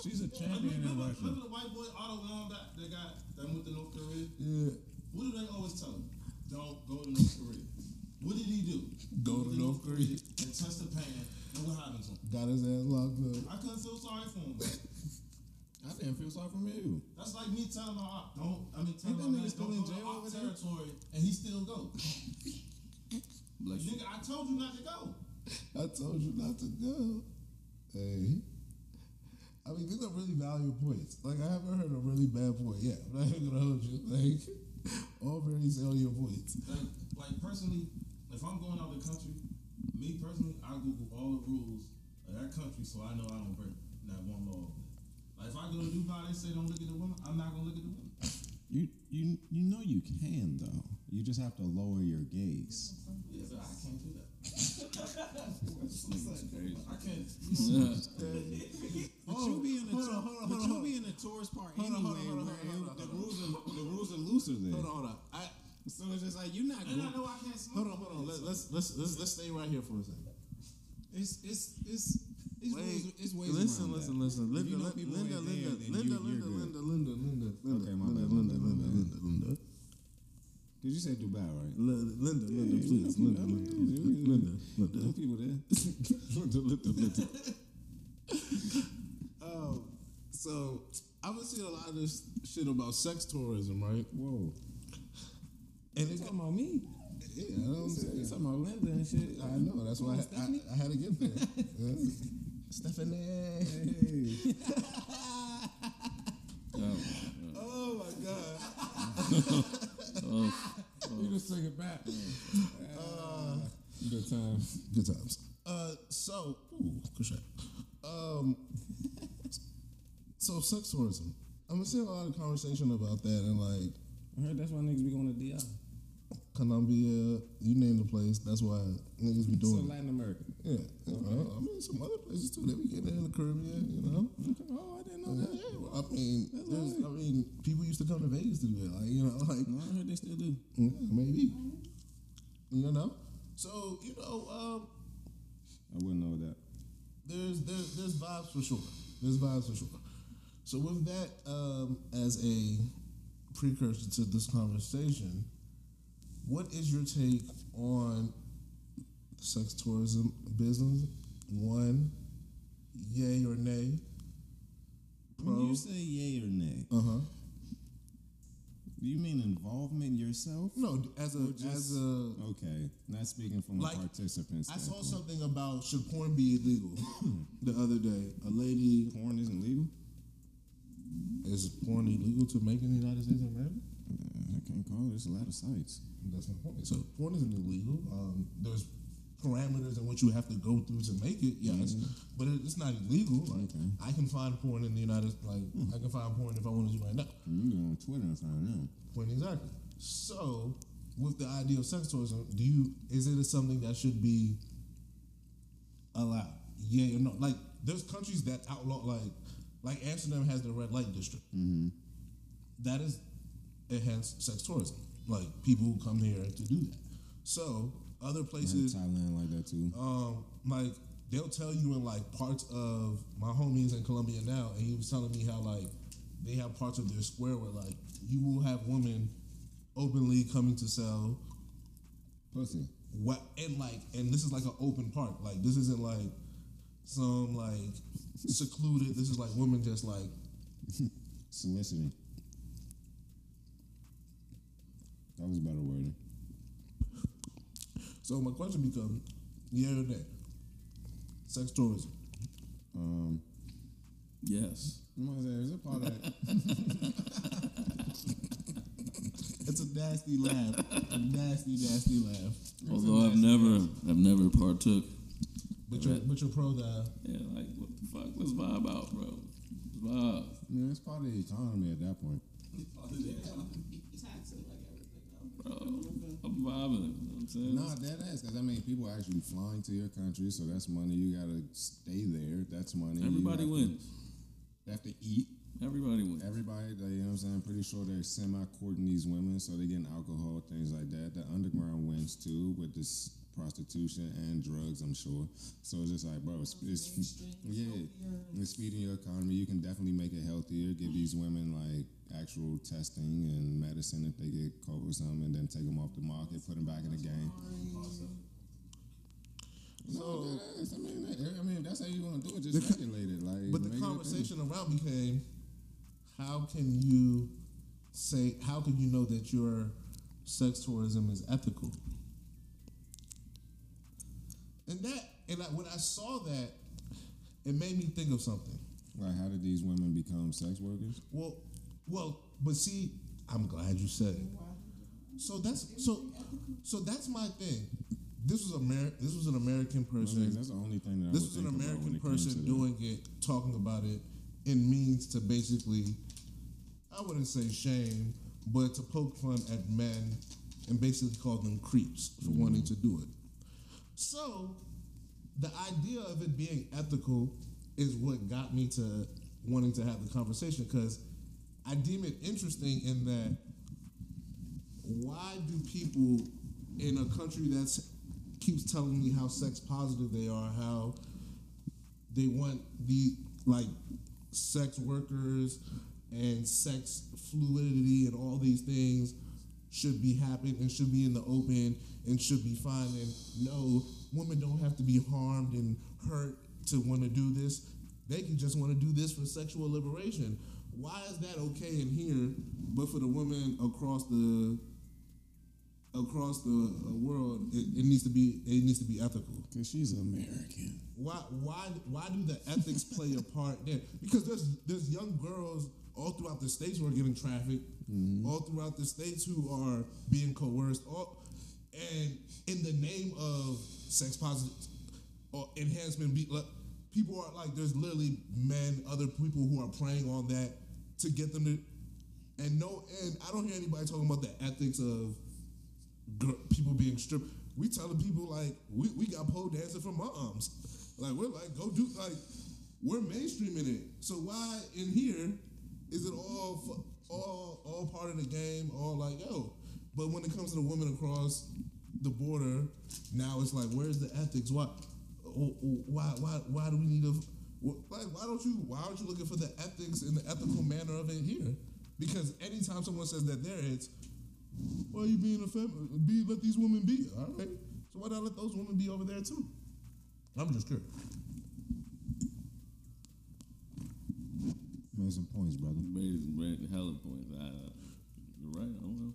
She's a Remember, champion in remember, Russia. remember the white boy Otto Wong that, that got that went to North Korea? yeah. What do they always tell him? Don't go to North Korea. What did he do? Go to North Korea. and touch the pan. And what happens to him? Got his ass locked up. I couldn't feel sorry for him. I didn't feel sorry for me. That's like me telling my op, don't. I mean, telling my that man, still don't in go to jail op over there? territory, and he still go. You. Nigga, I told you not to go. I told you not to go. Hey. I mean, these are really valuable points. Like, I haven't heard a really bad point yet. But I'm not even gonna hold you. Like, all very salient points. Like, like personally, if I'm going out of the country, me personally, I Google all the rules of that country so I know I don't break that one law. Like if I go to Dubai, they say don't look at the woman. I'm not gonna look at the woman. You you you know you can though. You just have to lower your gaze. Yeah, but I can't do that. This crazy. I can't. But you be in the hold on, hold on, but hold you on. be in the tourist part Hold on, anyway, hold on, hold on, where hold on, the hold on. rules are the rules are looser there. Hold on, hold on. I, So it's just like you're not And I know I can't smoke. hold on, hold on. Let, let's, let's, let's, let's stay right here for a second. It's it's it's it's ways it's ways listen, around listen, that. listen. Linda, you know Linda, Linda, ain't Linda, Linda, Linda. Linda, Linda, Linda, Linda. Okay, my Linda, bad, my Linda, Linda. Linda, Linda. Did you say Dubai, right? Linda, Linda, Linda, please, yeah, Linda, yeah, Linda, yeah, yeah, yeah. Linda, There Linda. people there. Linda, Linda, Linda. Um, so I've been seeing a lot of this shit about sex tourism, right? Whoa. And You it, talking about me? yeah, I know what I'm You saying. talking about Linda and shit? I know. That's why I, I, I had to get there. Yeah. Stephanie. Hey. Oh, Oh my god. oh, You just took it back. Uh, Good times. Good times. Uh, so, ooh, good shot. Um, so sex tourism. I'm gonna see a lot of conversation about that and like I heard that's why niggas be going to DI. Colombia, you name the place. That's why niggas be doing. it. Latin America. Yeah, you know, I mean some other places too. They be getting it in the Caribbean, you know. Oh, I didn't know Yeah, that. well, I mean, there's, I mean, people used to come to Vegas to do it, like you know, like No, I heard they still do. yeah, maybe, you know. So you know, um, I wouldn't know that. there's there's there's vibes for sure. There's vibes for sure. So with that um, as a precursor to this conversation, what is your take on sex tourism business? One, yay or nay? When you say yay or nay, Uh huh. do you mean involvement yourself? No, as a just- as a Okay, not speaking from Like, a participant I saw something about should porn be illegal the other day. A lady Porn isn't legal. is porn illegal to make in the United States of America? Can't call it. There's a lot of sites. That's my point. So porn isn't illegal. Um, there's parameters in which you have to go through to make it, yes, but it, it's not illegal. Like Okay. I can find porn in the United, like I can find porn if I wanted to right now. You on Twitter and find out. Point exactly. So, with the idea of sex tourism, do you is it something that should be allowed? Yeah or no? Like, there's countries that outlaw like like Amsterdam has the red light district. Mm-hmm. That is enhanced sex tourism. Like people who come here to do that. So other places, Thailand like that too. um, like they'll tell you in like parts of my homies in Colombia now, and he was telling me how like they have parts of their square where like you will have women openly coming to sell Pussy. what and like and this is like an open park. Like this isn't like some like secluded. This is like women just like Soliciting. That was better wording. so my question becomes, yeah or nay? Sex tourism. Um, Yes. I'm gonna say, is it part of? It's a nasty laugh. A nasty, nasty laugh. Although I've never, I've never partook. But you're but you're pro the Yeah, like what the fuck? Let's vibe out, bro. Vibe. Man, it's part of the economy at that point. Tax it like. Bro, I'm vibing. You know what I'm saying? Nah, that ass, because I mean, people are actually flying to your country, so that's money. You gotta stay there. That's money. You Everybody have to- wins. You have to eat. Everybody wins. Everybody, they, you know what I'm saying? I'm pretty sure they're semi courting these women, so they're getting alcohol, things like that. The underground wins too with this prostitution and drugs, I'm sure. So it's just like, bro, it's, it's yeah, it's feeding your economy. You can definitely make it healthier. Give these women like actual testing and medicine if they get caught with something, and then take them off the market, put them back in the game. No, that is, I mean, that- I mean, that's how you want to do it. Just regulate it, like. But the make it a thing. conversation around became, how can you say, how can you know that your sex tourism is ethical? And that, and I, when I saw that, it made me think of something. Like, how did these women become sex workers? Well, well, but see, I'm glad you said it. So that's so, so that's my thing. This was Amer- This was an American person. that's the only thing that I this was an think about when American it person to doing it, talking about it, in means to basically, I wouldn't say shame, but to poke fun at men and basically call them creeps for Mm-hmm. wanting to do it. So, the idea of it being ethical is what got me to wanting to have the conversation because I deem it interesting in that why do people in a country that keeps telling me how sex positive they are, how they want the like sex workers and sex fluidity and all these things should be happening and should be in the open and should be fine and no women don't have to be harmed and hurt to want to do this. They can just want to do this for sexual liberation why is that okay in here but for the women across the across the uh, world it, it needs to be it needs to be ethical? Because she's American. why why why do the ethics play a part there? Because there's there's young girls all throughout the states who are getting trafficked, all throughout the states who are being coerced, all, and in the name of sex positive or enhancement, be, like, people are like there's literally men, other people who are preying on that to get them to, and no, and I don't hear anybody talking about the ethics of gr- people being stripped. We telling people like we, we got pole dancing for moms. Like we're like go do like we're mainstreaming it. So why in here is it all all all part of the game? All like yo, but when it comes to the women across the border, now it's like where's the ethics? Why why why why do we need a like why don't you why aren't you looking for the ethics and the ethical manner of it here? Because anytime someone says that there, it's why are you being a fem- be let these women be? All right. So why not I let those women be over there too? I'm just curious. Made some points, brother. Raised, raised hella points. I, uh, you're right. I don't know.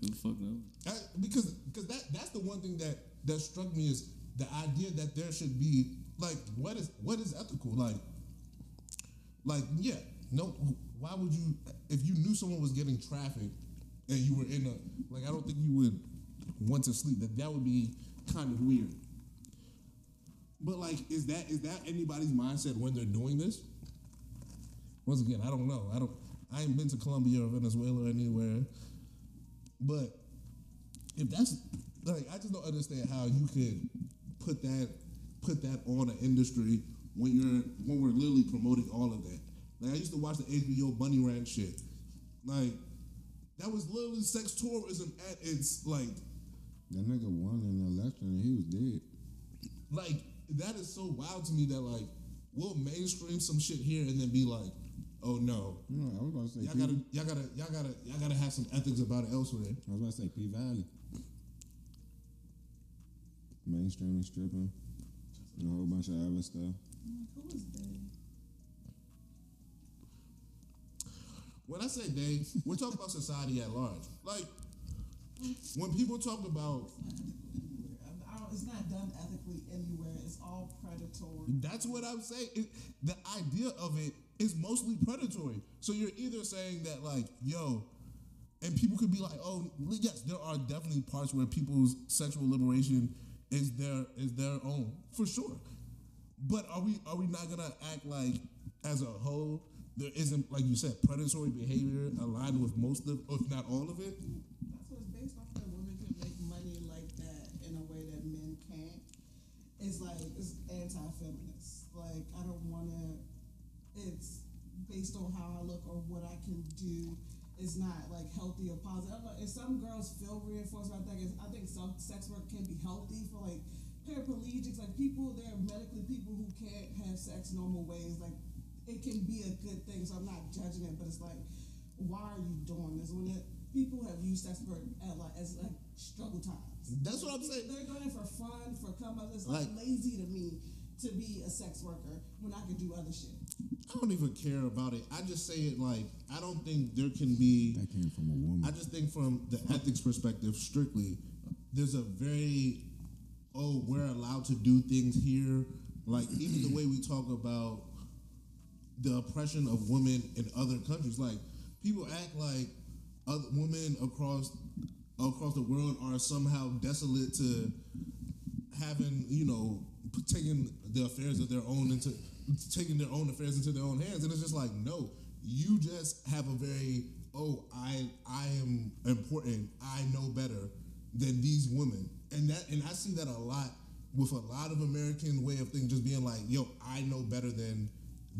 Who the fuck knows? I, because because that that's the one thing that that struck me is the idea that there should be like what is what is ethical? Like like yeah no why would you if you knew someone was getting trafficked and you were in a like I don't think you would want to sleep. That that would be kind of weird. But like is that is that anybody's mindset when they're doing this? Once again I don't know. I don't I ain't been to Colombia or Venezuela or anywhere. But if that's like, I just don't understand how you could put that put that on an industry when you're when we're literally promoting all of that. Like I used to watch the HBO Bunny Ranch shit. Like that was literally sex tourism at its like That nigga won an election and he was dead. like that is so wild to me that like we'll mainstream some shit here and then be like, oh no, I was gonna say y'all P, gotta, y'all gotta, y'all gotta, y'all gotta have some ethics about it elsewhere. I was gonna say P Valley. Mainstream stripping. And a whole bunch of other stuff. I'm like, who is they? When I say they, we're talking about society at large. Like when people talk about it's not done ethically anywhere. It's all predatory. That's what I'm saying. It, the idea of it is mostly predatory. So you're either saying that like, yo, and people could be like, oh, yes, there are definitely parts where people's sexual liberation is their is their own for sure. But are we are we not gonna act like as a whole there isn't like you said predatory behavior aligned with most of if not all of it? That's what it's based off that women can make money like that in a way that men can't. It's like it's anti-feminist. Like I don't want to. It's based on how I look or what I can do. It's not like healthy or positive. If some girls feel reinforced by that, I think some sex work can be healthy for like paraplegics, like people. There are medically people who can't have sex normal ways. Like it can be a good thing. So I'm not judging it, but it's like, why are you doing this when it, people have used sex work at like as like struggle times? That's what I'm saying. They're doing it for fun, for come up. It's like, Like- lazy to me to be a sex worker when I can do other shit. I don't even care about it. I just say it like I don't think there can be That came from a woman. I just think from the ethics perspective, strictly, there's a very oh, we're allowed to do things here. Like even the way we talk about the oppression of women in other countries, like people act like other women across across the world are somehow desolate to having you know taking the affairs of their own into taking their own affairs into their own hands. And it's just like no you just have a very oh i i am important. I know better than these women. And that and i see that a lot with a lot of american way of thinking just being like yo i know better than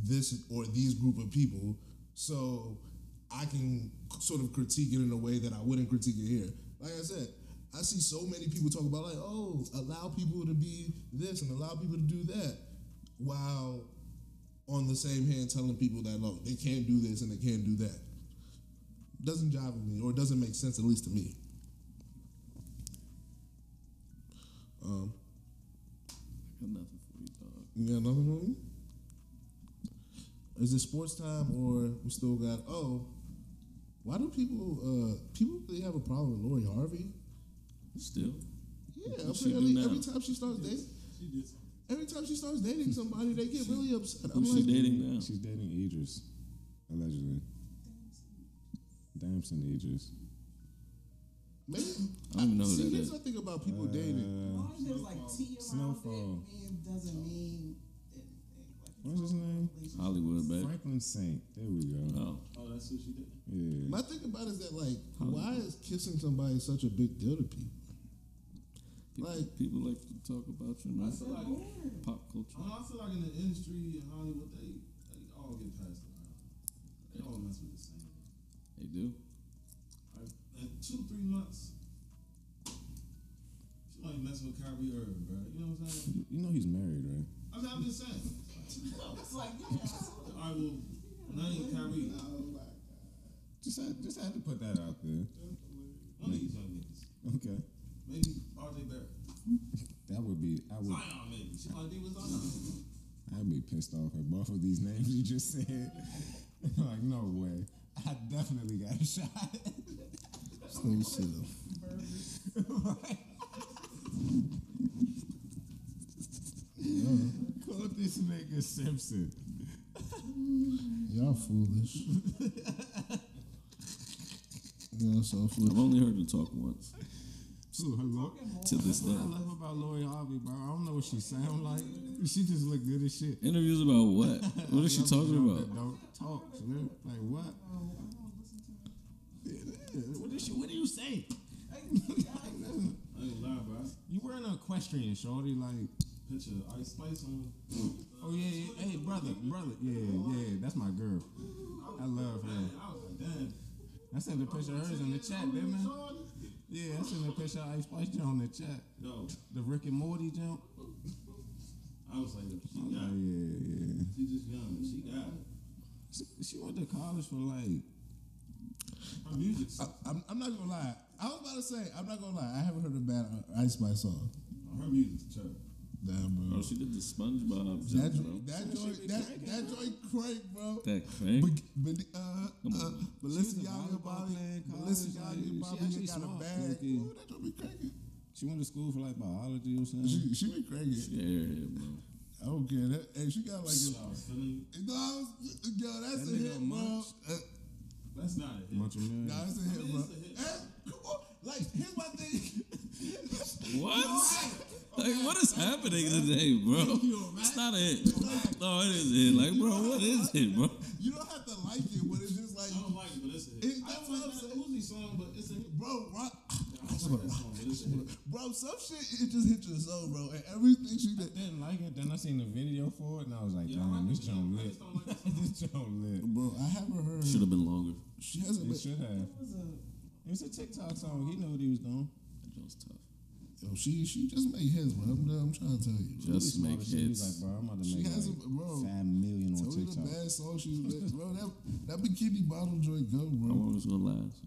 this or these group of people. So i can sort of critique it in a way that i wouldn't critique it here. Like i said I see so many people talk about like, oh, allow people to be this and allow people to do that, while on the same hand telling people that look they can't do this and they can't do that. Doesn't jive with me, or it doesn't make sense at least to me. Um, Got nothing for you, dog. you got another one? Is it sports time or we still got? Oh, why do people uh people really have a problem with Lori Harvey? Still, Yeah, apparently every time she starts dating, She did. Every time she starts dating somebody, they get really upset. I'm who's she like, dating now? She's dating Idris, allegedly. Damson Idris. maybe, I don't know who see, that here's is. the thing about people dating. As Uh, long as there's like tea around Snowfall. it, mean, doesn't mean anything. Like, What's his name? Hollywood, baby. Franklin Saint. There we go. Oh, Oh, that's what she did. Yeah. My thing about it is that like, why is kissing somebody such a big deal to people? People, Like- people like to talk about you, I feel like Bored. Pop culture. Uh-huh, I feel like in the industry in Hollywood, they they all get passed around. They all mess with the same. They do. Like, in two three months, she only mess with Kyrie Irving, bro. You know what I'm saying? You know he's married, right? I mean, I'm just saying. It's like, yeah. I will name Kyrie. Oh Just had, just had to put that out there. One of these young niggas. Okay. Maybe RJ Barrett. That would be. I would. Zion, maybe. She might be with Zion. I'd be pissed off at both of these names you just said. like no way. I definitely got a shot. Stay still. Call this nigga Simpson. Y'all foolish. Y'all so I've only heard him talk once. So, hello. To this day. I love about Lori Harvey, bro. I don't know what she sound like. She just look good as shit. Interviews about what? What is she talking about? Don't talk, man. Like what? Yeah, What, is she, what do you say? I ain't gonna lie, bro. You wearing an equestrian, shorty? Like, picture Ice Spice on. oh yeah, yeah, hey brother, brother, yeah, yeah, that's my girl. I love her. I was like, damn. I sent a picture of hers in the chat, didn't I? Yeah, I seen a picture of Ice Spice jump in the chat. No, The Rick and Morty jump. I was like, she I'm got like, it. yeah, yeah. She just young. She got it. She, she went to college for like. Her music. I, I'm, I'm not gonna lie. I was about to say, I'm not gonna lie. I haven't heard a bad Ice Spice song. Her music's terrible. Damn, bro. Bro, she did the SpongeBob that, joint, bro. joint, that joint, that, that joint crank, bro. That crank. But, but uh, uh, Melissa She was a Yaga volleyball Bobby, player in Melissa college, Yaga like, Bobby she got a bag. Ooh, that joint be cranking. She went to school for like biology or something. She, she be cranking. Yeah, bro. I don't care. That, hey, she got like a. I was feeling. No, I was, yo, that's That a nigga hit, bro. Munch. Uh, That's not a hit. Bunch of million. nah, it's a hit, mean, bro. it's a hit. Hey, come on. Like, here's my thing. What? Like, what is happening today, bro? It's not a hit. No, it is a hit. Like, bro, what is it, bro? You don't have to like it, but it's just like, I don't like it, but it's a hit. It- I that's don't what like I'm that Uzi song, but it's a hit. bro, rock. I don't like song, but it's a. Bro, some shit, it just hit your soul, bro. And everything she did. didn't like it. Then I seen the video for it, and I was like, Yeah, damn, like this the joint lit. like this joint lit. Bro, I haven't heard. Should have been longer. She hasn't It been. should have. It was a It was a TikTok song. He knew what he was doing. That joint's tough. Yo, she she just make hits, bro. I'm, I'm trying to tell you. bro. Just make He was hits. like, bro, I'm about to She make has like a- bro. five million on Tell me the TikTok. bad song she was bro. That that Bikini Bottom joint go, bro. How long is it gonna last?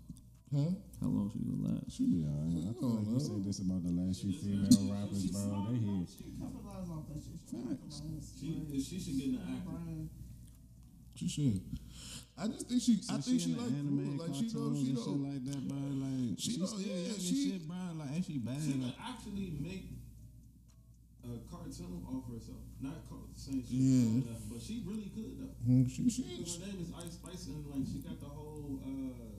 Huh? How long she gonna last? She be alright. I feel like you know. said this about the last few female rappers, bro. They here. she capitalized off that shit. She Facts. capitalized. She, she should get in the acting. Brian. She should. I just think she. I So think she, in the like anime cool. like she know she and know. shit like that, bro. Like She she, know- still yeah, young and she- shit, bro. Like and she bad. She Like, could actually make a cartoon off herself. Not call, saying she Yeah. yeah. but she really could though. Mm, She she. Her name is Ice Spice, and like she got the whole uh,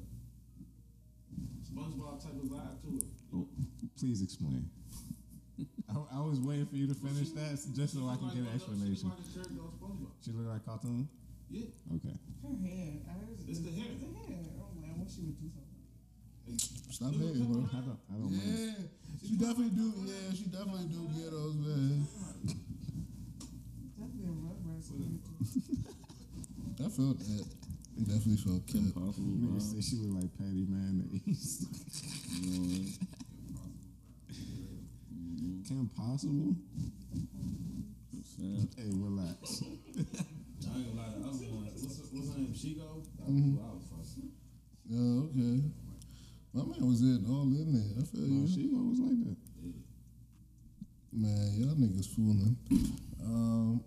SpongeBob type of vibe to it. oh, please explain. I, I was waiting for you to finish that just so I can get an explanation. She look like a character on SpongeBob. She look like cartoon. Yeah, Okay. Her hair. I was, It's the hair. It's the hair. Oh man, I wish she would do something. Stop hating, bro. I don't. I don't mind. Yeah, she definitely do. Yeah, she definitely do get those, man. Definitely a Rugrats. I felt that. I definitely felt Kim that. Possible, Nigga bro. said she look like Patty Mayonnaise. You know what? Kim Possible? I'm saying. Hey, relax. I ain't gonna lie. The other one, what's her, what's her name? Shego. That was Mm-hmm. I was fucking. Oh, okay. My man was in all in there. I feel No, you. she was like that. Man, y'all niggas fooling. Um,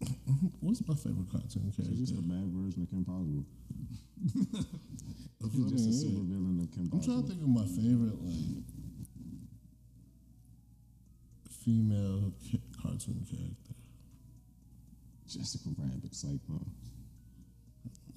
what's my favorite cartoon She's just character? a bad version of Kim Possible. I She's just a super villain of Kim I'm trying to think of my favorite like female ca- cartoon character. Jessica Rabbit's like.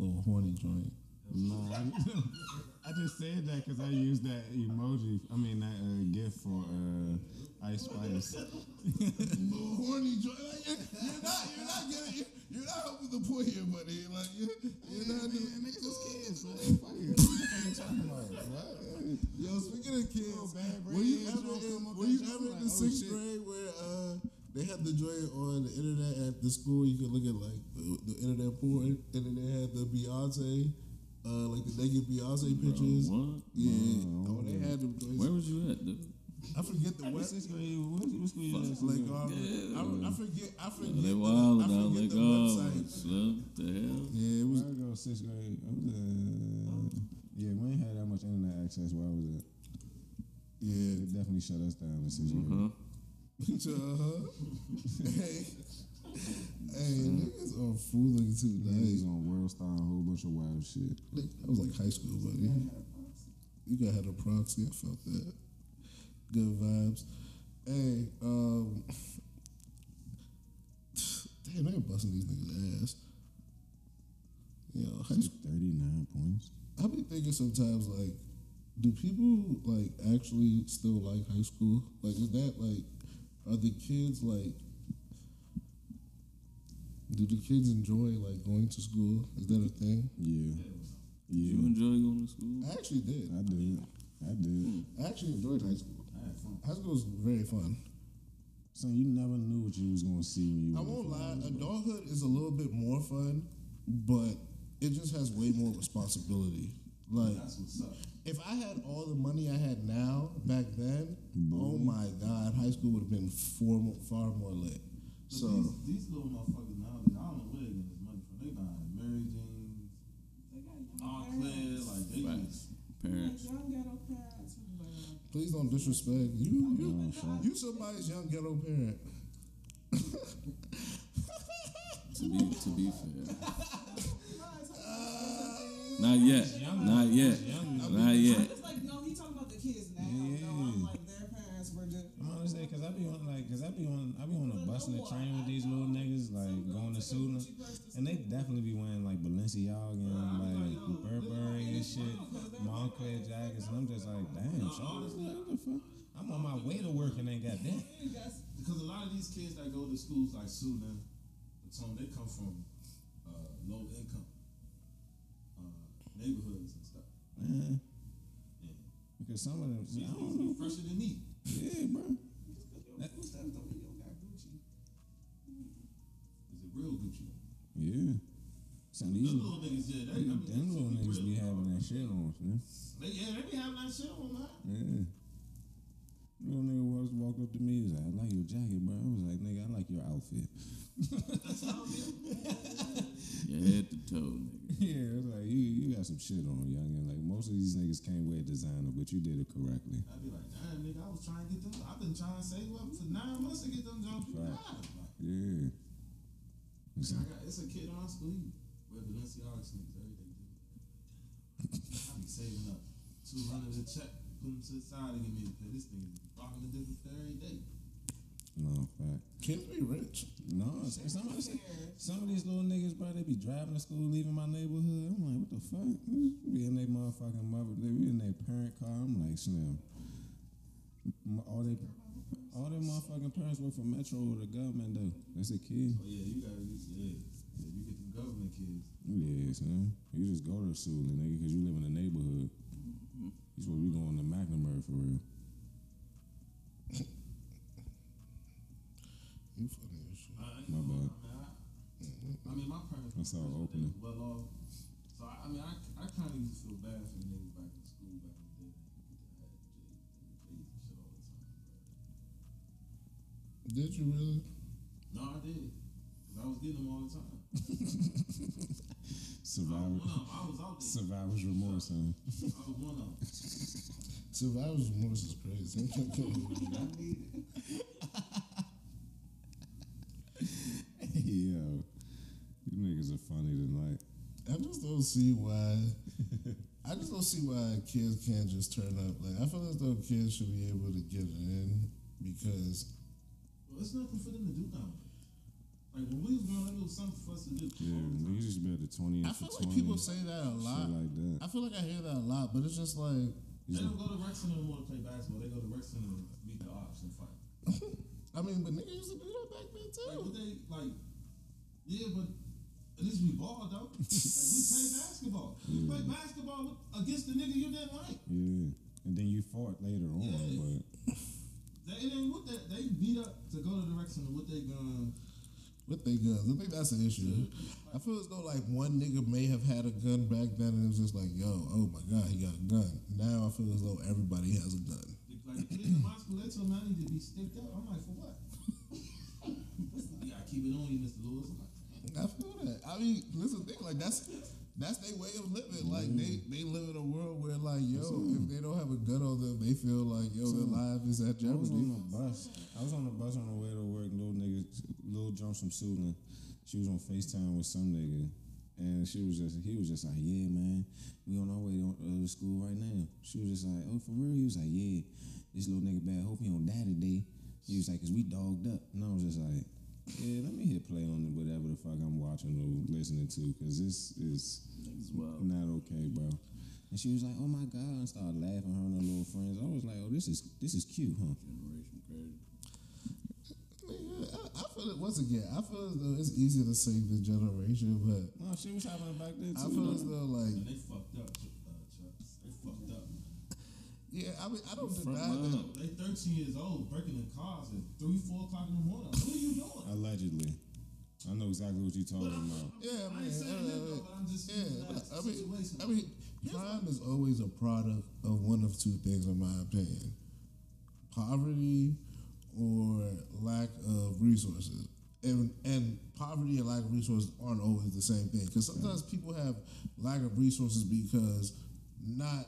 Little horny joint. No, I, I just said that because I used that emoji. I mean that uh, gift for uh, Ice Spice. Little horny joint. Like, you're, you're not. You're not getting. You're, you're not helping the point here, buddy. Like you're, you're not doing. niggas is kids, man. Fuck it. What you talking about? What? Yo, speaking of kids, Little bad were you ever in, were you ever in the oh, sixth grade where they had the joint on the internet at the school? You could look at like the, the internet porn, and then they had the Beyonce, uh, like the naked Beyonce pictures. What? Yeah, oh, they had them joints. Where was you at, dude? I forget the What web. sixth grade? What, what school you at? Like, um, Yeah. I, I forget. I forget. They the, I down forget like the oh, website. what the hell? Yeah, it was. I was go sixth grade. I was yeah, we ain't had that much internet access where I was at. Yeah. it definitely shut us down in sixth grade. Hey, hey, niggas are fooling too. Niggas on World Star and a whole bunch of wild shit. that was like high school, buddy. You got had a proxy. I felt that. Good vibes. Hey, um, damn, they're busting these niggas' ass. You know, high school. Thirty nine points. I be thinking sometimes like, do people like actually still like high school? Like, is that like, are the kids like, do the kids enjoy like going to school? Is that a thing? Yeah, Did you enjoy going to school? I actually did. I did. I did. I actually enjoyed high school. High school was very fun. So you never knew what you was gonna see when you. I won't lie, adulthood is a little bit more fun, but it just has way more responsibility. Like, That's what's up. If I had all the money I had now back then, oh mm-hmm. my god, high school would have been far more, far more lit. But So these, these little motherfuckers nowadays, I don't know where they getting this money from. They buying Mary Jane's, They got young Montclair, parents. like they Right. just Parents. Like young ghetto parents please don't disrespect you. You, you somebody's young ghetto parent. To be to be fair. Not yet. Not yet. Not yet. I It's like, no, he talking about the kids now. No, I'm like, their parents were just. I'm honest say, cause I be on like, cause I be on, I be on a bus and the train with these little niggas, like going to Sula, and they definitely be wearing like Balenciaga and like Burberry and shit, Moncler jackets, and I'm just like, damn, Charles, what the fuck? I'm on my way to work and ain't got that. because a lot of these kids that go to schools like Suitland, some they come from uh, low income uh, neighborhoods and stuff. Man, Yeah. because some of them, See, I don't know, fresher than me. yeah, bro. That? Don't mean you got Gucci. Is it real Gucci? Yeah. Some of these, little niggas, yeah, they, I mean, them little niggas be having that shit on, man. They, yeah, they be having that shit on, man. Yeah. Little nigga was walked up to me. He was like, "I like your jacket, bro." I was like, "Nigga, I like your outfit." Your head to toe, nigga. yeah, it was like you, you got some shit on, youngin. Like most of these niggas can't wear designer, but you did it correctly. I'd be like, damn, nigga, I was trying to get them. I've been trying to save up for nine months to get them jumps. Right. Like, Yeah. It's like, got, it's a kid in my school. He wear Balenciaga sneakers every day. I be saving up two hundred a check, put them to the side and give me a pair. This thing rocking a different pair every day. No fact. Kids be rich. No, it's- it's somebody some of these little niggas, bro, they be driving to school, leaving my neighborhood. I'm like, what the fuck? Be in their motherfucking mother, they be in their parent car. I'm like, Slim. All they, all their motherfucking parents work for Metro or the government though. That's a kid. Oh yeah, you gotta use yeah. yeah you get them government kids. Yeah, son. You just go to school, nigga, because you live in the neighborhood. You supposed to be going to McNamara for real. You funny as shit. I, I, My bad. I mean, I, I my parents. That's all were opening. Well off. So I, I mean, I, I kind of used to feel bad for the niggas back in school back in the day. That had shit all the time. Bro. Did you really? No, I did. Cause I was getting them all the time. I was Survivor, one of 'em. I was out there. survivor's remorse, son. I was one of them. Survivor's remorse is crazy. Yo, you niggas are funny tonight. I just don't see why. I just don't see why kids can't just turn up. Like I feel as though kids should be able to get it in because Well, it's nothing for them to do now. Like when we was growing up, it was something for us to do. Yeah, niggas just be at the 20 I and for feel 20. like people say that a lot. Like that. I feel like I hear that a lot, but it's just like They don't go to rec center no more to play basketball. They go to rec center to meet the ops and fight. I mean, but niggas used to do that back then Like too. what they like, yeah, but at least we ball though. like we play basketball. We play basketball with, against the nigga you didn't like. Yeah. And then you fought later on, Yeah. but They it ain't with that. They beat up to go to the rec center with their gun. With their guns, I think that's an issue. I feel as though like one nigga may have had a gun back then, and it was just like, yo, oh my god, he got a gun. Now I feel as though everybody has a gun. Like kids in my school, they told me I need to be sticked up. I'm like, for what? you gotta keep it on you, Mr. Lewis. I feel that. I mean, listen, think like that's that's their way of living. Like they they live in a world where like yo, if they don't have a gun on them, they feel like yo, their life is at jeopardy. I was on the bus. I was on the bus on the way to work. Little nigga, little Jones from Suitland. She was on Facetime with some nigga, and she was just, he was just like, yeah, man, we on our way to, uh, to school right now. She was just like, oh, for real? He was like, yeah, this little nigga bad. Hope he don't die today. He was like, cause we dogged up, and I was just like, yeah, let me hit play on whatever the fuck I'm watching or listening to, cause this is Niggas not okay, bro. And she was like, "Oh my god!" and started laughing. Her and her little friends. I was like, "Oh, this is this is cute, huh?" Generation crazy. Nigga, I, I feel it once again. I feel as though it's easy to save the generation, but No, she was having it back then I feel though. as though like and they fucked up, yeah. I mean, I don't Front deny line. that. They 13 years old, breaking in cars at 3, 4 o'clock in the morning. What are you doing? Allegedly, I know exactly what you're talking about. Yeah, I man. ain't saying that, uh, though, but I'm just yeah, using that I mean. I mean, crime is always a product of one of two things, in my opinion: poverty or lack of resources. and and poverty and lack of resources aren't always the same thing. Because sometimes people have lack of resources because not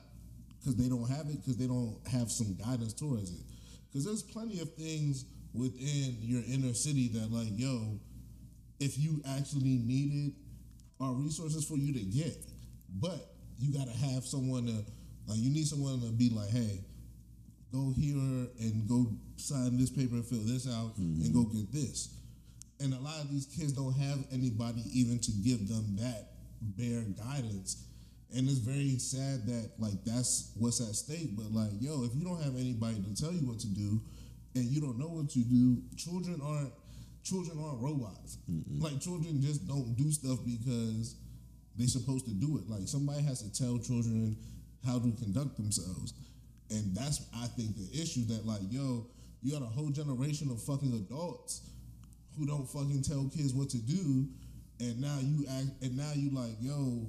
because they don't have it because they don't have some guidance towards it. Because there's plenty of things within your inner city that like yo, if you actually needed are resources for you to get, but you gotta have someone to like you need someone to be like hey go here and go sign this paper and fill this out and go get this. And a lot of these kids don't have anybody even to give them that bare guidance. And it's very sad that like that's what's at stake. But like, yo, if you don't have anybody to tell you what to do and you don't know what to do, children aren't children aren't robots. Like children just don't do stuff because they're supposed to do it. Like somebody has to tell children how to conduct themselves. And that's I think the issue that like, yo, you got a whole generation of fucking adults who don't fucking tell kids what to do, and now you act and now you like, yo,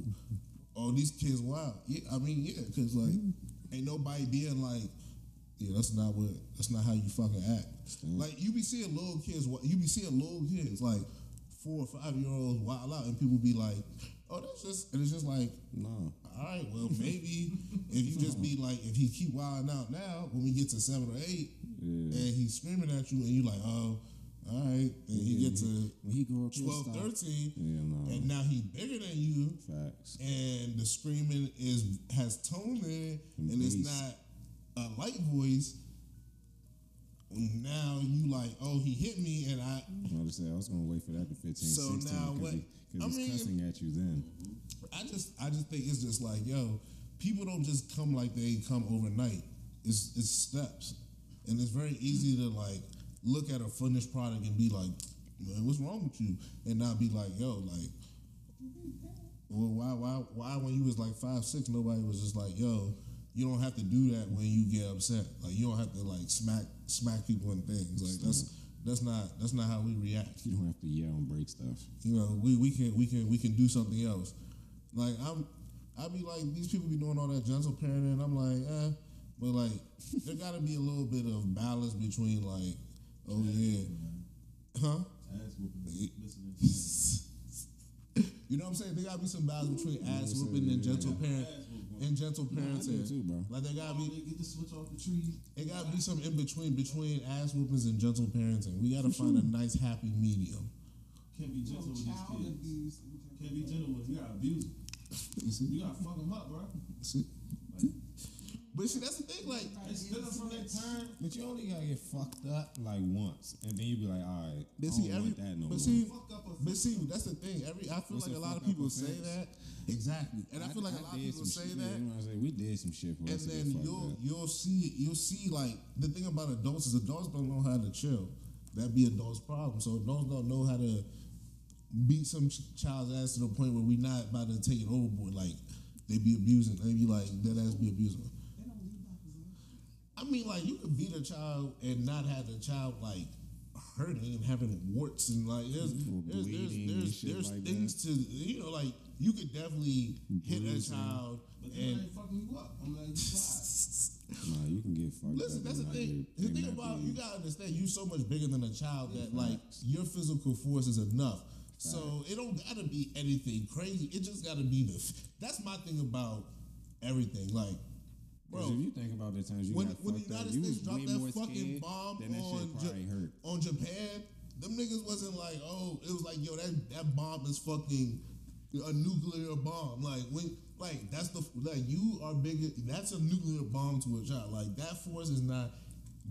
oh these kids wild. Yeah, I mean, yeah, cause like mm-hmm. ain't nobody being like, yeah, that's not what that's not how you fucking act. Mm-hmm. Like you be seeing little kids, you be seeing little kids like four or five year olds wild out, and people be like, oh, that's just, and it's just like, No. all right, well, maybe if you just be like, if he keep wilding out now, when we get to seven or eight, and he's screaming at you, and you like, oh, all right, then he Yeah, get to he grow up, 12, 13, Yeah, no. and now he bigger than you, Facts. and the screaming is has tone in it, and it's not a light voice. Now you like, oh, he hit me, and I I was to say, I was gonna wait for that to 15, So 16, now because what- he, cause he's mean- cussing at you then. I just I just think it's just like yo, people don't just come like they come overnight. It's it's steps, and it's very easy to like look at a finished product and be like, man, what's wrong with you, and not be like, yo, like, well, why why why when you was like five six, nobody was just like, yo, you don't have to do that when you get upset. Like you don't have to like smack smack people and things. Like that's that's not that's not how we react You don't have to yell and break stuff. you know, we, we can we can we can do something else. Like I'm, I be like these people be doing all that gentle parenting. I'm like, eh, but like there got to be a little bit of balance between like, oh yeah, huh? Ass whooping. Listening to You know what I'm saying? There got to be some balance between ass whooping and gentle parent and gentle I do parenting. too, bro. Like there got to that. be They get the switch off the tree. it got to be some in between between ass whoopings and gentle parenting. We got to find a nice happy medium. Can't be gentle with these kids. abuse. Can't be gentle with them. You gotta abuse them. You gotta fuck them up, bro. See? But see, that's the thing. Like, They spit from their turn. But you only gotta get fucked up like once, and then you be like, all right, But I see, don't every, want that no but more. see, Fuck but see, that's the thing. Every I feel What's like a a lot of people say that exactly, and I, feel like a lot of did people some say shit, that, You know what I'm saying? We did some shit for and us to then you'll up. you'll see you'll see like the thing about adults is adults don't know how to chill. That be adults' problem. So adults don't know how to beat some child's ass to the point where we not about to take it overboard. Like they be abusing, they be like that ass be abusing. They don't leave black as well. I mean, like you could beat a child and not have the child like hurting and having warts and like there's there's there's there's, there's like things to you know like you could definitely hit a child But then and ain't fucking you up. I'm like. Nah, you can get fucked listen. up. That's the thing. The thing about you gotta understand, you're so much bigger than a child that like your physical force is enough. So it don't gotta be anything crazy. It just gotta be the. That's my thing about everything. Like, 'Cause bro, if you think about the times you when, got when the fucked up, United you States dropped that fucking bomb that on shit Ja- hurt. on Japan, them niggas wasn't like, oh, it was like, yo, that that bomb is fucking a nuclear bomb. Like when, like that's the like you are bigger. That's a nuclear bomb to a child. Like that force is not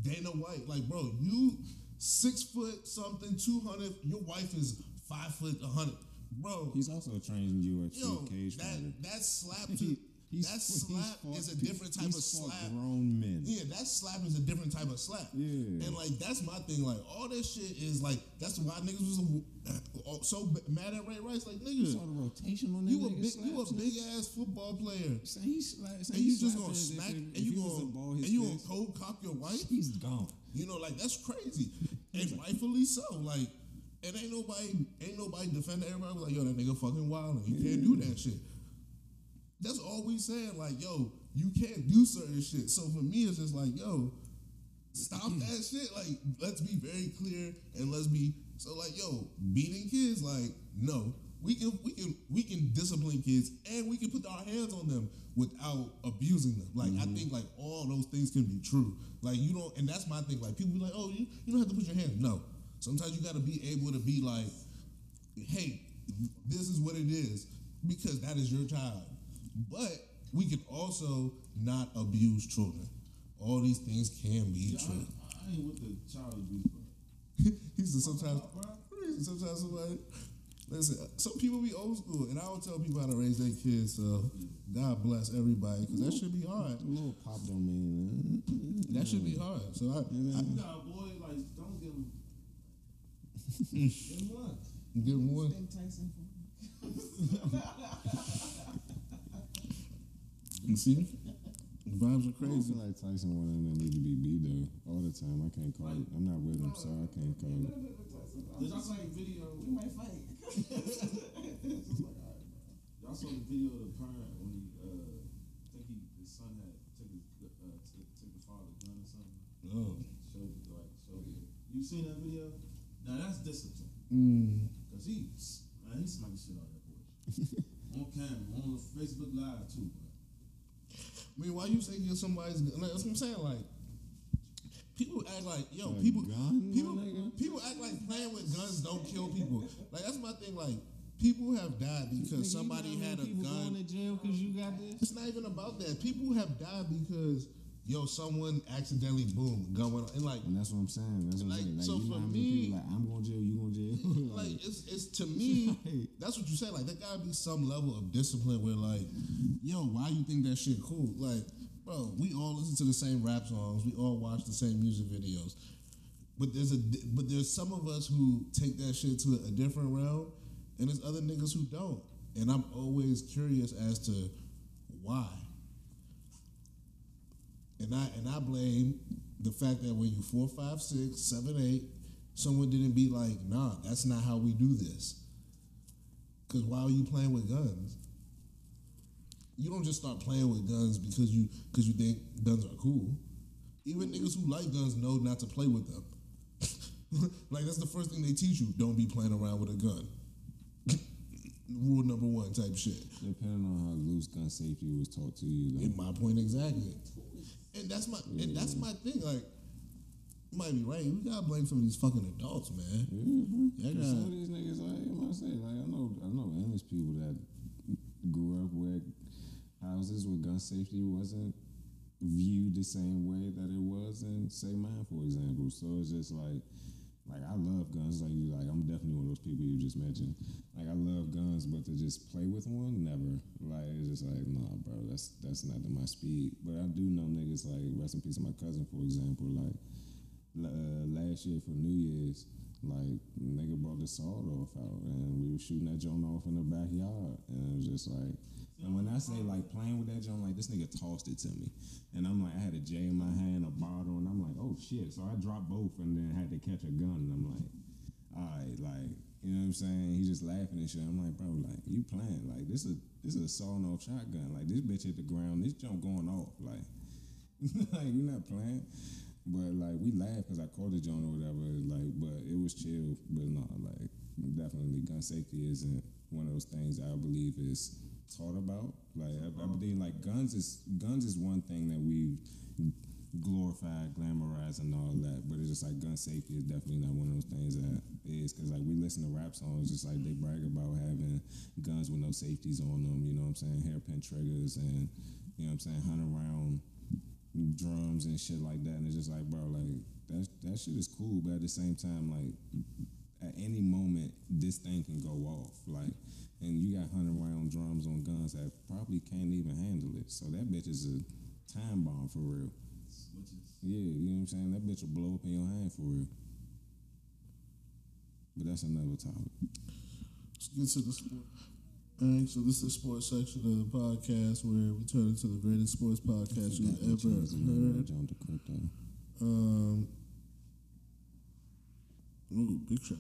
Dana White. Like bro, you six foot something, two hundred. Your wife is five foot, hundred. Bro, He's also trained UFC yo, cage that fighter. that slap to he's- that slap is a different type of slap. Grown men. Yeah, that slap is a different type of slap. Yeah. And like that's my thing. Like all this shit is like that's why niggas was uh, so mad at Ray Rice. Like You saw the rotation on that you a big you a big ass football player, Say he sla- say and you just gonna smack if and you gonna and you gonna cold cock your wife. He's gone. You know, like that's crazy, and rightfully so. Like, and ain't nobody, ain't nobody defending everybody. Like, yo, that nigga fucking wild, and you can't do that shit. That's all we saying. Like, yo, you can't do certain shit. So for me, it's just like, yo, stop that shit. Like, let's be very clear and let's be So like, yo, beating kids, like, no. We can we can we can discipline kids and we can put our hands on them without abusing them. Like I mm-hmm. think like all those things can be true. Like you don't and that's my thing. Like people be like, oh, you, you don't have to put your hand. No. Sometimes you gotta be able to be like, hey, this is what it is, because that is your child. But we can also not abuse children. All these things can be Yeah, true. I ain't with the child abuse, bro. He said sometimes, Fuck up, he said sometimes somebody. Listen, some people be old school, and I don't tell people how to raise their kids. So God bless everybody, because that should be hard. A little pop don't mean That should be hard. So I, You got a boy, like, don't give him. give him one. Give him one. Tyson for You see, the vibes are I crazy. feel like Tyson one of them need to be beat though all the time. I can't call it. I'm not with him, so I can't call it. Did y'all see the video? We might fight. Y'all saw the video of the parent when he, uh, I think he, his son had took his, uh, took, took the father's gun or something. Oh. Showed it, like, showed it. You seen that video? Now that's discipline. Mm. Cause he, man, he smacked the shit out of that boy. on camera, on the Facebook Live too, bro. I mean, why you say you're somebody's? Like, that's what I'm saying. Like, people act like yo, A people, gun, people, nigga? people act like playing with guns don't kill people. Like that's my thing. Like, people have died because somebody had a gun. going to jail because you got this. It's not even about that. People have died because yo, someone accidentally boom, gun went on. And like, And that's what I'm saying. That's what Like, I'm saying. Like, so you know for me- like I'm going to jail, you going to jail. like it's it's to me. That's what you say. Like, there gotta be some level of discipline where like, yo, why you think that shit cool? Like, bro, we all listen to the same rap songs. We all watch the same music videos. But there's a but there's some of us who take that shit to a different realm, and there's other niggas who don't. And I'm always curious as to why. And I and I blame the fact that when you four, five, six, seven, eight, someone didn't be like, nah, that's not how we do this. Cause why are you playing with guns? You don't just start playing with guns because you because you think guns are cool. Even niggas who like guns know not to play with them. like that's the first thing they teach you. Don't be playing around with a gun. Rule number one type shit. Depending on how loose gun safety was taught to you. In my point exactly. And that's my and that's mm. my thing. Like, you might be right. We gotta blame some of these fucking adults, man. Mm-hmm. Yeah, gotta- some of these niggas, like I'm gonna like I know, I know endless people that grew up where houses with gun safety wasn't viewed the same way that it was in, say, mine, for example. So it's just like, like I love guns. Like you, like I'm definitely one of those people you just mentioned. Like I love guns, but to just play with one, never. Like it's just like, nah, bro, that's that's not to my speed. But I do know niggas like rest in peace, of my cousin, for example, like uh, last year for New Year's, like nigga brought the sawed off out, and we were shooting that joint off in the backyard, and it was just like. And when I say like playing with that joint, like this nigga tossed it to me, and I'm like, I had a J in my hand, a bottle, and I'm like, oh shit! So I dropped both, and then had to catch a gun, and I'm like, all right, like you know what I'm saying? He's just laughing and shit. I'm like, bro, like you playing? Like this is this is a sawing off shotgun. Like this bitch hit the ground, this jump going off. Like like we not playing. But like we laughed because I caught the joint or whatever. Like, but it was chill. But no, like definitely gun safety isn't one of those things I believe is taught about. Like I, believe like guns is guns is one thing that we glorify, glamorize, and all that. But it's just like gun safety is definitely not one of those things that is because like we listen to rap songs, just like they brag about having guns with no safeties on them. You know what I'm saying? Hairpin triggers and you know what I'm saying, hundred round drums and shit like that. And it's just like, bro, like that that shit is cool, but at the same time, like at any moment this thing can go off. Like and you got hundred round drums on guns that probably can't even handle it. So that bitch is a time bomb for real. Switches. Yeah, you know what I'm saying? That bitch will blow up in your hand for real. But that's another topic. Let's get to the sport. All right, so this is the sports section of the podcast where we turn into the greatest sports podcast you've ever heard. to crypto. Um, ooh, big shot.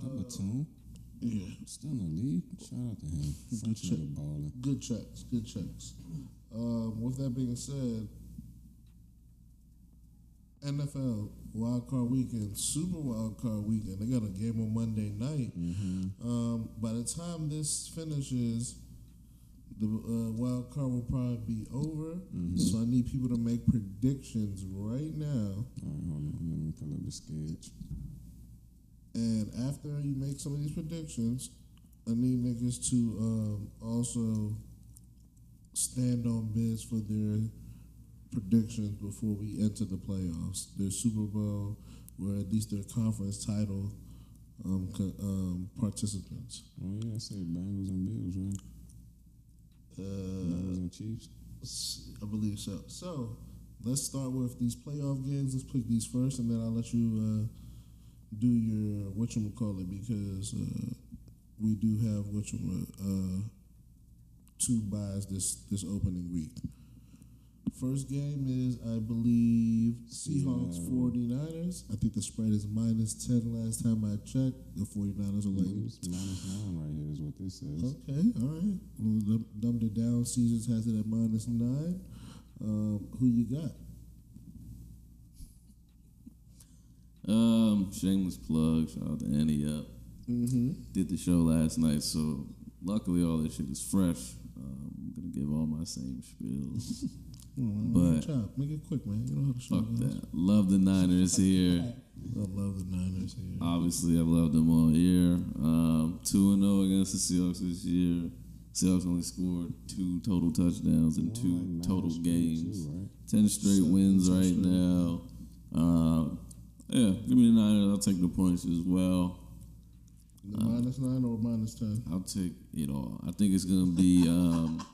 That Batum, Yeah, still in the league. Shout out to him. French check. nigga balling. good checks, good checks. Um, with that being said, NFL Wild Card Weekend, Super Wild Card Weekend. They got a game on Monday night. Um, by the time this finishes, the uh, wild card will probably be over. So I need people to make predictions right now. All right, hold on. Let me pull up the sketch. And after you make some of these predictions, I need niggas to um, also stand on bids for their predictions before we enter the playoffs. Their Super Bowl, or at least their conference title um, co- um, participants. Oh yeah, I said Bengals and Bills, right? Bengals Uh, and Chiefs. I believe so. So let's start with these playoff games. Let's pick these first, and then I'll let you uh, do your what you call it because uh, we do have what you uh, two buys this this opening week. First game is, I believe, Seahawks Yeah. 49ers. I think the spread is minus 10 last time I checked. The 49ers are like, minus nine right here is what this says. okay, all right. Well, dum- dumbed it down. Caesars has it at minus 9. Um, who you got? Um, shameless plug. Shout out to Ante Up. Mm-hmm. Did the show last night, so luckily all this shit is fresh. Um, I'm gonna give all my same spills. But- chop. Make it quick, man. You know how to show Fuck that. Love the Niners here. I love the Niners here. Obviously, I've loved them all year. Um, two and zero against the Seahawks this year. Seahawks only scored two total touchdowns in More two like total games. too, right? Ten straight Seven, wins ten right straight. now. Um, yeah, give me the Niners. I'll take the points as well. The minus 9 or minus 10? I'll take it all. I think it's gonna be. Um,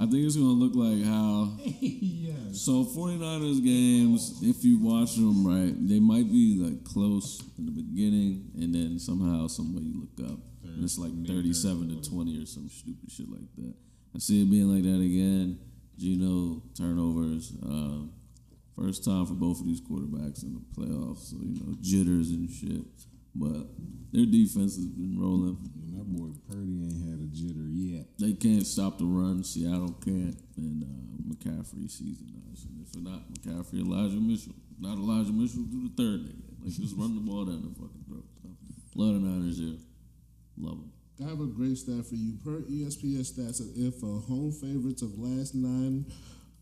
I think it's gonna look like how. So 49ers games, if you watch them right, they might be like close in the beginning, and then somehow, some way you look up, and it's like 37 to 20 or some stupid shit like that. I see it being like that again. Geno turnovers. Um, first time for both of these quarterbacks in the playoffs, so you know jitters and shit. But their defense has been rolling. And that boy Purdy ain't had a jitter yet. They can't stop the run. Seattle can't. And uh, McCaffrey season us. And if not McCaffrey, Elijah Mitchell. Not Elijah Mitchell, do the third nigga. Like just run the ball down the fucking throat. So, love the Niners here. Love them. I have a great stat for you. Per ESPN stats, if uh, home favorites of last nine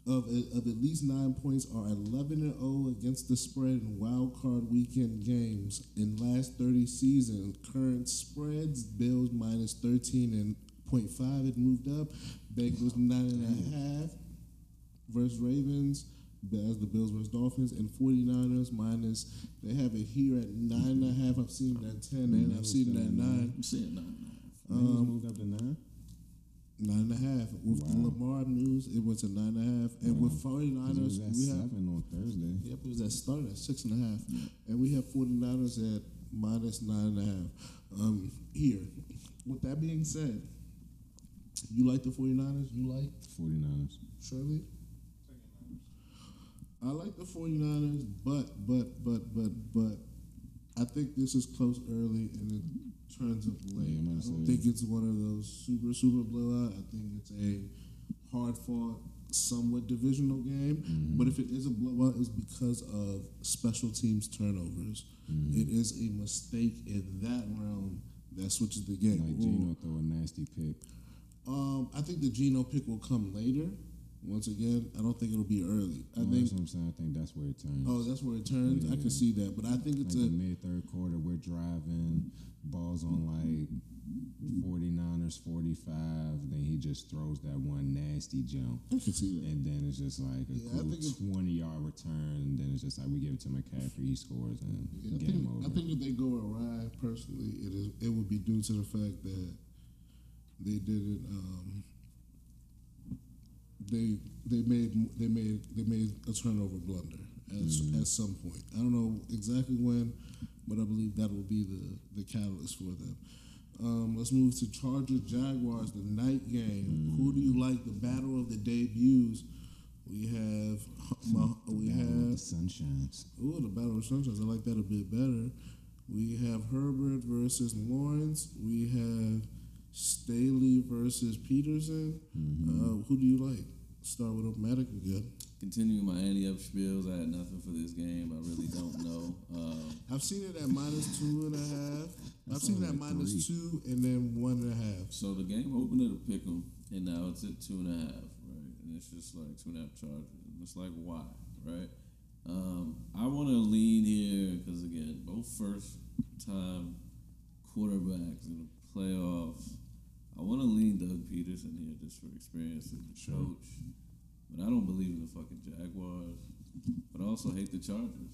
of of at least nine points are eleven and zero against the spread in wild card weekend games in last thirty seasons. Current spreads: Bills minus thirteen and point five. It moved up. Bengals nine and a half versus Ravens. As the Bills versus Dolphins and 49ers minus they have it here at nine and a half. I've seen it at ten and I've seen it at nine. I'm saying nine and a half. Um, Bengals moved up to nine. Nine and a half. With the Lamar news, it was to nine and a half. And with Wow. 'Cause 49ers, It was at we have seven on Thursday. yep, it was at start at six and a half. And we have 49ers at minus nine and a half. Um, here. With that being said, you like the 49ers? You like 49ers. Shirley? I like the 49ers, but but but but but I think this is close early and it turns of late. Yeah, I don't think it's one of those super super blowout. I think it's a hard fought, somewhat divisional game. Mm-hmm. But if it is a blowout, it's because of special teams turnovers. Mm-hmm. It is a mistake in that realm that switches the game. Like Ooh. Geno throw a nasty pick. Um, I think the Geno pick will come later. Once again, I don't think it'll be early. I Oh, think. that's what I'm saying. I think that's where it turns. Oh, that's where it turns. I can see that, but I think it's the a. mid third quarter, we're driving balls on like 49ers 45. Then he just throws that one nasty jump. I can see that. And then it's just like a Yeah, cool think 20 yard return. And then it's just like we give it to McCaffrey, he scores, and Yeah, I think, over. I think if they go awry, personally, it is it would be due to the fact that they didn't. Um, they they made they made they made a turnover blunder at, at some point. I don't know exactly when, but I believe that will be the the catalyst for them. Um, let's move to Chargers Jaguars, the night game. Who do you like? The battle of the debuts. We have Mah- we have the Sunshines. Ooh, the Battle of Sunshines. I like that a bit better. We have Herbert versus Lawrence. We have Staley versus Pederson. Uh, who do you like? Start with Automatic again. continuing my Ante Up spiels, I had nothing for this game. I really don't know. Um, I've seen it at minus two and a half. I've seen it at minus three. two and then one and a half. so the game opened at a pick 'em, and now it's at two and a half, right? And it's just like two and a half charges. It's like why, right? Um, I want to lean here because again, both first time quarterbacks in the playoffs. I want to lean Doug Pederson here just for experience as a coach, but I don't believe in the fucking Jaguars. But I also hate the Chargers.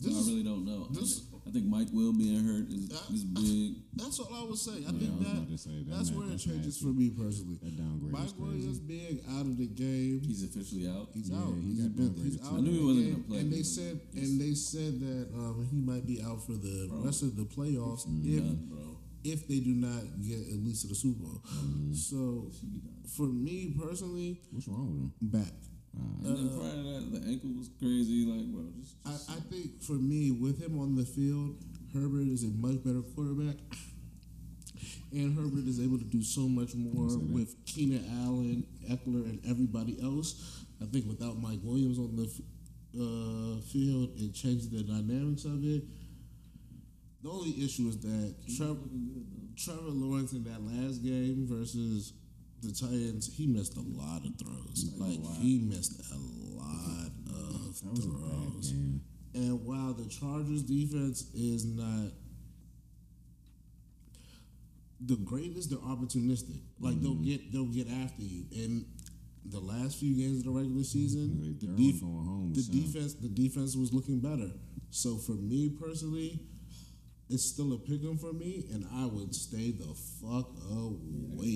So I really don't know. I this- think, I think Mike Will being hurt is, is big. That's all I would say. I Yeah, think I that, say, that that's na- where it changes nasty. for me personally. That downgrade Mike is crazy. Williams being out of the game. He's officially out. He's Yeah, out. he He's got been, he's out. I knew he wasn't gonna play, And they said and they said that um, he might be out for the Bro. rest of the playoffs if Done, bro. If they do not get at least to the Super Bowl. Mm-hmm. So Should be done. for me personally, What's wrong with him? back. And then prior to that, the ankle was crazy. Like, bro, just, I, just I think for me, with him on the field, Herbert is a much better quarterback. And Herbert is able to do so much more with Keenan Allen, Ekeler, and everybody else. I think without Mike Williams on the uh, field, it changes the dynamics of it. The only issue is that Trevor, Trevor Lawrence in that last game versus the Titans, he missed a lot of throws. Like he missed a lot of That was a bad throws. And while the Chargers defense is not the greatest, they're opportunistic. Like they'll mm-hmm. get they'll get after you. And the last few games of the regular mm-hmm. season, the, def- all going home the defense the defense was looking better. So for me personally, it's still a pick 'em for me, and I would stay the fuck away.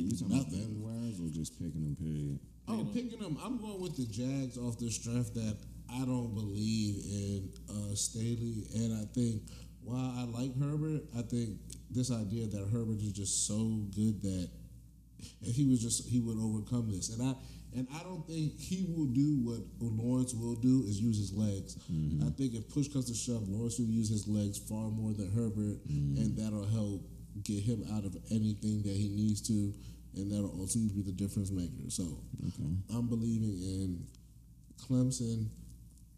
You talking about Nothing. betting wise or just picking them? Period. Oh, picking them. I'm going with the Jags off the strength that I don't believe in uh, Staley, and I think while I like Herbert, I think this idea that Herbert is just so good that if he was just he would overcome this, and I and I don't think he will do what Lawrence will do is use his legs. Mm-hmm. I think if push comes to shove, Lawrence will use his legs far more than Herbert, mm-hmm. and that'll help get him out of anything that he needs to, and that'll ultimately be the difference maker. So I'm believing in Clemson,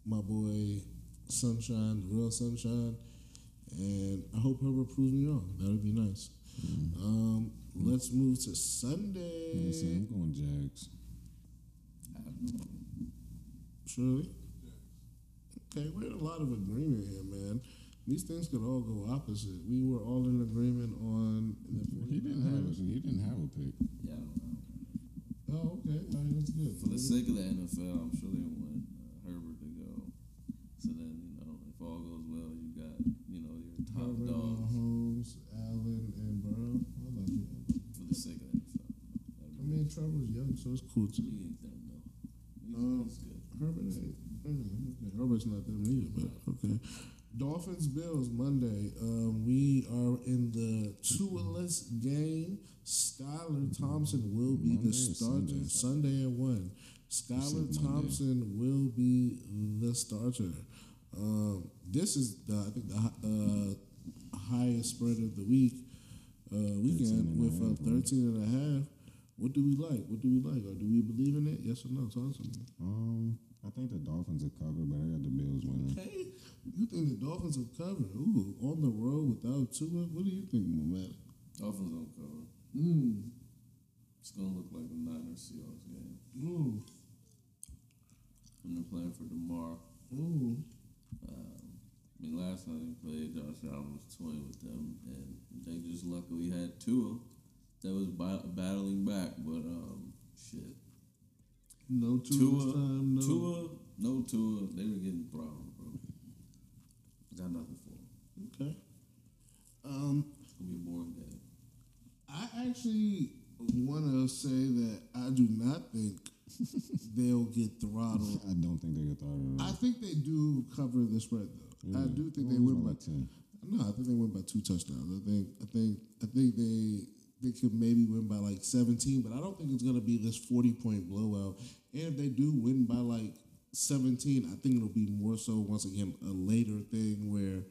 my boy Sunshine, the real Sunshine, and I hope Herbert proves me wrong. That would be nice. Mm-hmm. Um, let's move to Sunday. Yeah, so I'm going Jags. Surely. Okay, we're in a lot of agreement here, man. These things could all go opposite. We were all in agreement on. He didn't have a, he didn't have a pick. yeah, I don't know. Oh, okay. All right, that's good. For the sake of the NFL, I'm sure they want uh, Herbert to go. So then, you know, if all goes well, you got, you know, your top Herbert, dogs That'd I be- mean, Trevor's young, so it's cool too. He ain't them though. He's, Um, he's good. Herbert ain't. okay. Herbert's not them either, but okay. Dolphins Bills Monday. Um, we are in the two-less game. Skylar Thompson will be Monday the starter. Sunday? Sunday at one. Skylar said Monday. Thompson will be the starter. Um, this is the I think the uh, highest spread of the week uh, weekend 13 a with uh, half, 13 and a half. What do we like? What do we like? Or do we believe in it? Yes or no? Talk to me. Um, I think the Dolphins are covered, but I got the Bills winning. Hey, you think the Dolphins are covered? Ooh, on the road without Tua? What do you think, Matt? Dolphins don't cover. Mm. It's gonna look like a Niners Seahawks game. Ooh. And they're playing for Damar. Ooh. Um, I mean, last time they played, Josh Allen was toying with them, and they just luckily had Tua that was bi- battling back. But um, shit, No Tua, Tua, this time. No. Tua, no Tua, they were getting problems, bro. Got nothing for them. Okay. Um, It's gonna be a boring game. I actually want to say that I do not think they'll get throttled. I don't think they get thrown. I think they do cover the spread though. I do think they win win by like ten. No, I think they win by two touchdowns. I think I think I think they they could maybe win by like seventeen, but I don't think it's gonna be this forty point blowout. And if they do win by like seventeen, I think it'll be more so once again a later thing where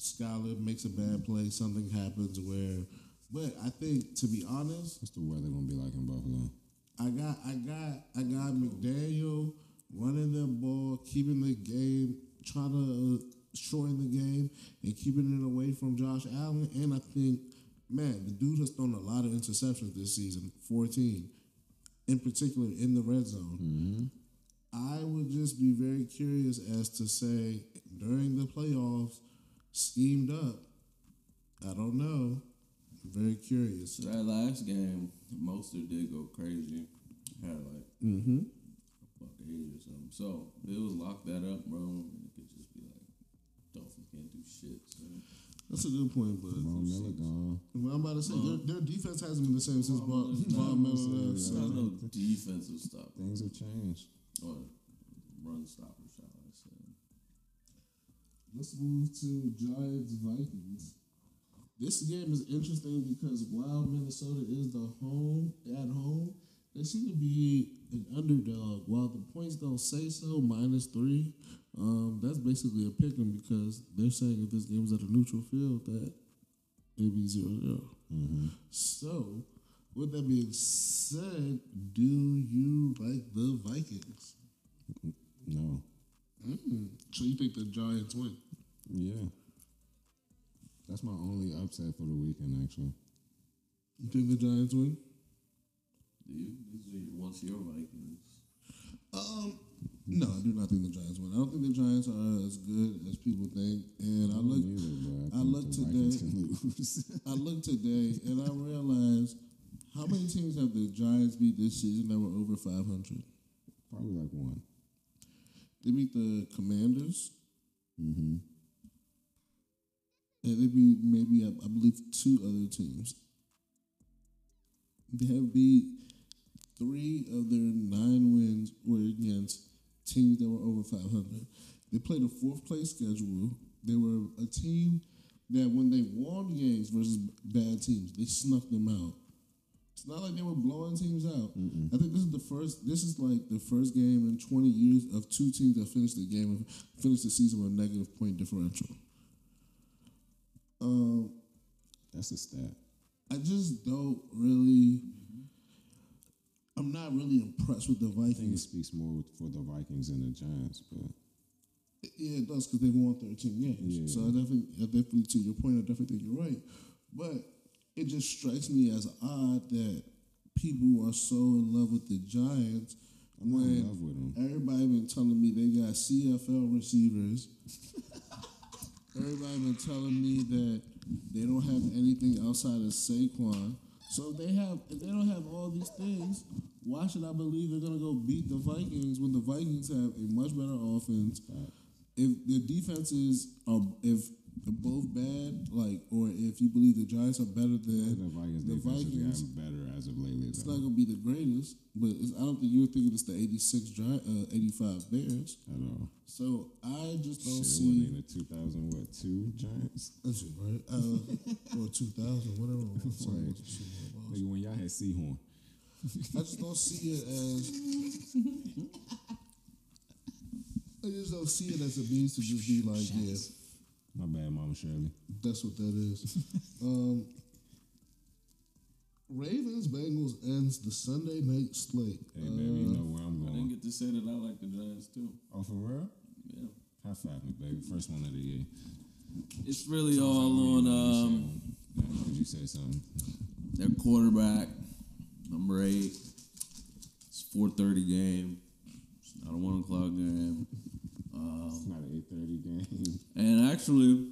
Skylar makes a bad play, something happens where. But I think to be honest, What's the weather gonna be like in Buffalo? I got, I got, I got McDaniel running the ball, keeping the game, trying to uh, shorten the game, and keeping it away from Josh Allen. And I think, man, the dude has thrown a lot of interceptions this season, fourteen, in particular in the red zone. I would just be very curious as to say during the playoffs, schemed up. I don't know. Very curious. That last game, Mostert did go crazy. Had like Mm-hmm. fuck eight or something. So it was lock that up, bro. And It could just be like Dolphins can't do shit. So. That's a good point, but Miller gone. Well, I'm about to say their, their defense hasn't been the same since Von Von Miller. It's left. not no defensive stuff Things have changed. or run stopper shot. I said. Let's move to Giants Vikings. This game is interesting because while Minnesota is the home at home, they seem to be an underdog. While the points don't say so, minus three, um, that's basically a pick 'em because they're saying if this game is at a neutral field that it'd be 0 0. So, with that being said, do you like the Vikings? No. Mm. So you think the Giants win? Yeah. That's my only upset for the weekend, actually. You think the Giants win? Do you? These are your, once your Vikings. Um, no, I do not think the Giants win. I don't think the Giants are as good as people think. And I either, I, I think looked the Vikings today. I look today, and I realize how many teams have the Giants beat this season that were over five hundred? Probably like one. They beat the Commanders, Mm-hmm. and they beat maybe I, I believe two other teams. They have beat three of their nine wins were against teams that were over 500. They played a fourth place schedule. They were a team that when they won games versus bad teams, they snuck them out. It's not like they were blowing teams out. I think this is the first. This is like the first game in 20 years of two teams that finished the game finished the season with a negative point differential. Um, That's a stat. I just don't really. I'm not really impressed with the Vikings. I think it speaks more with, for the Vikings than the Giants, but Yeah, it does because they've won 13 games. Yeah. So I definitely, I definitely, to your point, I definitely think you're right. But it just strikes me as odd that people are so in love with the Giants I'm not in when love with them. everybody been telling me they got CFL receivers. everybody been telling me that they don't have anything outside of Saquon. So they have, if they don't have all these things, why should I believe they're gonna go beat the Vikings when the Vikings have a much better offense? If the defenses are, if they're both bad, like, or if you believe the Giants are better than The Vikings the Vikings, better as of lately. it's though. not gonna be the greatest, but it's, I don't think you're thinking it's the 86 Giant, uh, 85 Bears. At all. So I just don't Shit, it see. even 2000, what, two Giants? That's it, right? Uh, or 2000, whatever. it was. Right. Nigga, when y'all had Sehorn. I just don't see it as. I just don't see it as a means to just be like, yeah, My bad, Mama Shirley. that's what that is. um, Ravens Bengals ends the Sunday night slate. Hey, baby, you know where I'm going. I didn't going. get to say that I like the Giants too. Oh, for real? Yeah. High five me, baby. First one of the year. It's really all on um, Because you said something. their quarterback, number eight. It's four thirty game. It's not a one o'clock game. It's not an 8.30 game. And actually,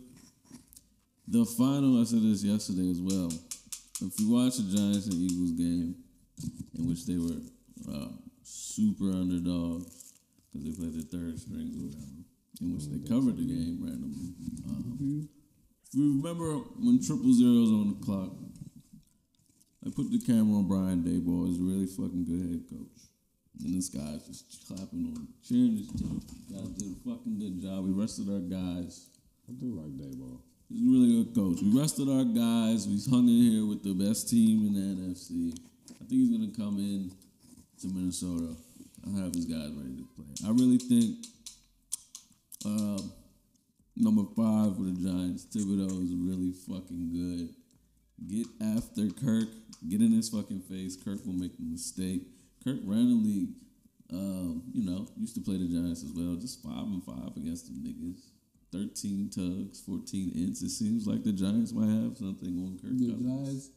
the final, I said this yesterday as well. If you watch the Giants and Eagles game, in which they were uh, super underdogs because they played the third strings or whatever, in which they covered the game randomly. Um, if you remember when triple zeros on the clock, I put the camera on Brian Daboll. He's a really fucking good head coach. And this guy's just clapping on, cheering his team. Guys did a fucking good job. We rested our guys. I do like Daboll. He's a really good coach. We rested our guys. We hung in here with the best team in the NFC. I think he's gonna come in to Minnesota. I have his guys ready to play. I really think um, number five for the Giants, Thibodeaux, is really fucking good. Get after Kirk. Get in his fucking face. Kirk will make a mistake. Kirk randomly, um, you know, used to play the Giants as well. Just five and five against the niggas. Thirteen tugs, fourteen ints. It seems like the Giants might have something on Kirk The Cousins. Giants.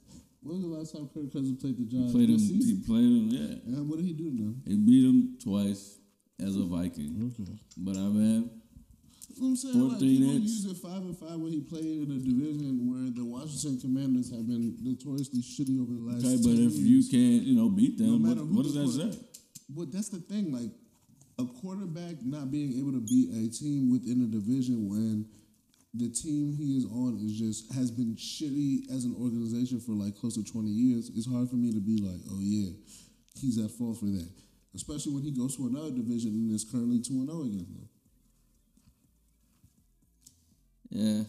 When was the last time Kirk Cousins played the Giants? He played him. He played him. Yeah, And what did he do to them? he beat him twice as a Viking. Okay. But I mean, You know what I'm saying? Like, 14 people inch. use it five and five when he played in a division where the Washington Commanders have been notoriously shitty over the last. okay, 10 but if you can't, you know, beat No them, what, what does that say? But that's the thing, like a quarterback not being able to beat a team within a division when the team he is on is just has been shitty as an organization for like close to twenty years. It's hard for me to be like, oh yeah, he's at fault for that. Especially when he goes to another division and is currently two and oh zero against them. Yeah.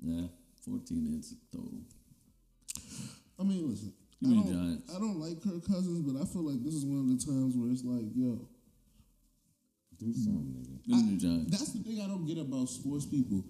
Yeah. 14 inches total. I mean, listen. You I mean don't, Giants. I don't like Kirk Cousins, but I feel like this is one of the times where it's like, yo, Do something, nigga. Them new That's the thing I don't get about sports people.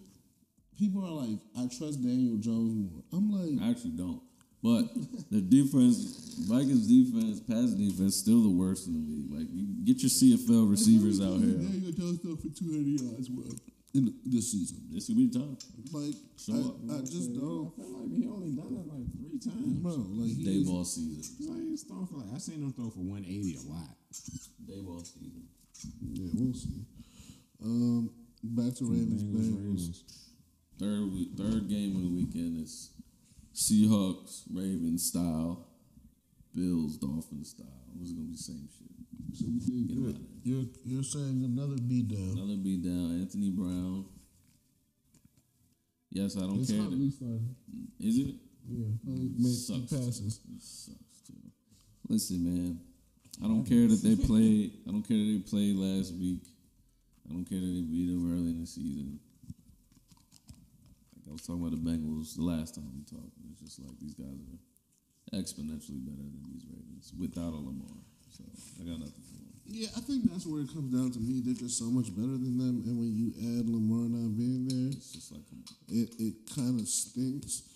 People are like, I trust Daniel Jones more. I'm like, I actually don't. But the defense, Vikings defense, pass defense, still the worst in the league. Like, you get your CFL receivers out here. Daniel Jones throw for 200 yards well, in this season. This could be the time. Like, Show up. I, I just don't. I feel like he only done it like three times. Bro, like, he Day is- ball season. It's like he's throwing for like I seen him throw for 180 a lot. Daboll season. Yeah, we'll see. Um, back to Ravens, Bengals, Bengals. Ravens. Third week, third game of the weekend is Seahawks, Ravens style, Bills, Dolphins style. It's gonna be the same shit. So you think Get you're, him out of you're, saying another beat down. Another beat down. Anthony Brown. Yes, I don't It's care. Starting. Is it? Yeah, two Sucks. passes. It sucks too. Listen, man. I don't care that they played. I don't care that they played last week. I don't care that they beat them early in the season. I was talking about the Bengals the last time we talked. It's just like these guys are exponentially better than these Ravens without a Lamar. So I got nothing for them. Yeah, I think that's where it comes down to me. They're just so much better than them, and when you add Lamar not being there, It's just like it, it kind of stinks.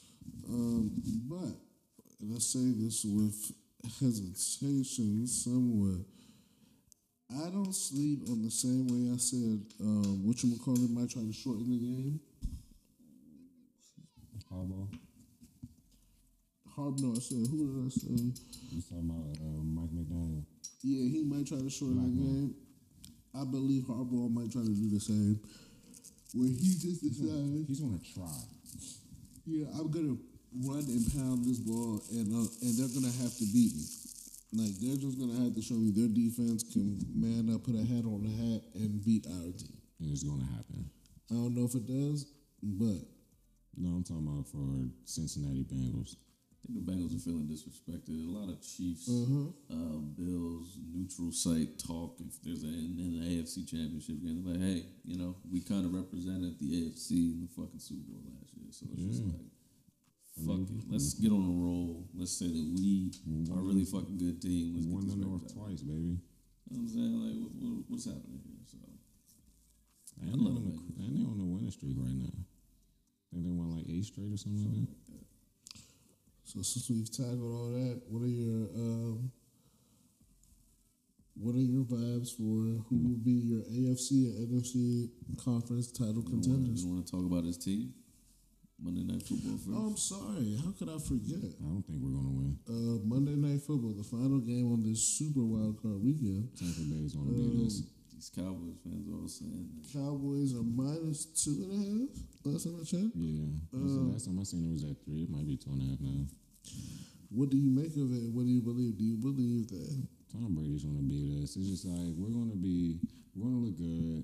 Um, but and I say this with hesitation somewhat. I don't sleep on the same way I said um, what you call it might try to shorten the game. Harbaugh. Harb, no, I said who did I say? You talking about uh, Mike McDaniel? Yeah, he might try to shorten the game. I believe Harbaugh might try to do the same. Where he just decides, He's gonna try. yeah, I'm gonna run and pound this ball, and uh, and they're gonna have to beat me. Like they're just gonna have to show me their defense can man up, put a hat on a hat, and beat our team. It's gonna happen. I don't know if it does, but No, I'm talking about for Cincinnati Bengals. I think the Bengals are feeling disrespected. A lot of Chiefs, uh-huh. um, Bills, neutral site talk. If there's an in, in the AFC Championship game, they're like, hey, you know, we kind of represented the AFC in the fucking Super Bowl last year. So it's just like, fuck it. Let's get on a roll. Let's say that we are a really fucking good team. Let's We get won the North wrapped up. twice, baby. You know what I'm saying? Like, what, what, what's happening here? So, And I they love on the the, Bengals. and they on the winning streak right now. I think they won like eight straight or something like that. So since we've tackled all that, what are your um, what are your vibes for who will be your AFC and NFC conference title contenders? you want to talk about his team? Monday Night Football first? Oh, I'm sorry. How could I forget? I don't think we're gonna win. Uh, Monday Night Football, the final game on this Super Wild Card weekend. Tampa Bay is gonna beat us. These Cowboys fans are all saying that. Cowboys are minus two and a half. Last time I checked. Yeah. Um, the last time I seen it was at three. It might be two and a half now. What do you make of it? What do you believe? Do you believe that? Tom Brady's gonna beat us. It's just like we're gonna be, we're gonna look good,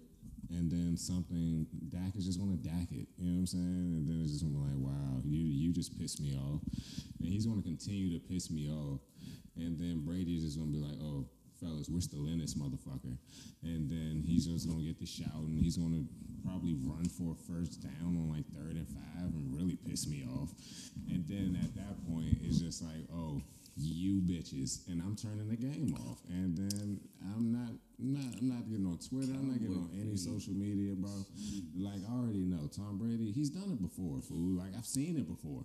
and then something. Dak is just gonna Dak it. You know what I'm saying? And then it's just gonna be like, wow, you you just pissed me off, and he's gonna continue to piss me off, and then Brady's just gonna be like, oh. Fellas, we're still in this motherfucker, and then he's just gonna get the shout, and he's gonna probably run for a first down on like third and five, and really piss me off. And then at that point, it's just like, oh, you bitches, and I'm turning the game off. And then I'm not, not, I'm not getting on Twitter. I'm not getting on any social media, bro. Like I already know Tom Brady. He's done it before, fool. Like I've seen it before.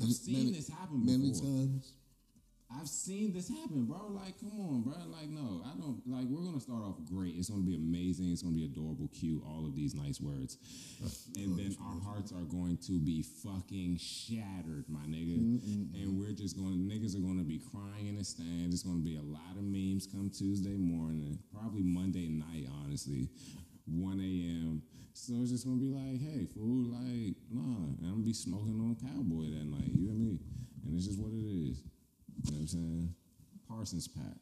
I've seen Many- this happen Many times. I've seen this happen, bro. Like, come on, bro. Like, no, I don't. Like, we're gonna start off great. It's gonna be amazing. It's gonna be adorable, cute. All of these nice words, and then our hearts are going to be fucking shattered, my nigga. And we're just going. To Niggas are gonna be crying in the stand. It's gonna be a lot of memes come Tuesday morning, probably Monday night, honestly. 1 a.m. So it's just gonna be like, hey, fool, like, nah, and I'm gonna be smoking on cowboy that night. You know me? And it's just what it is. You know what I'm saying? Parsons Pat.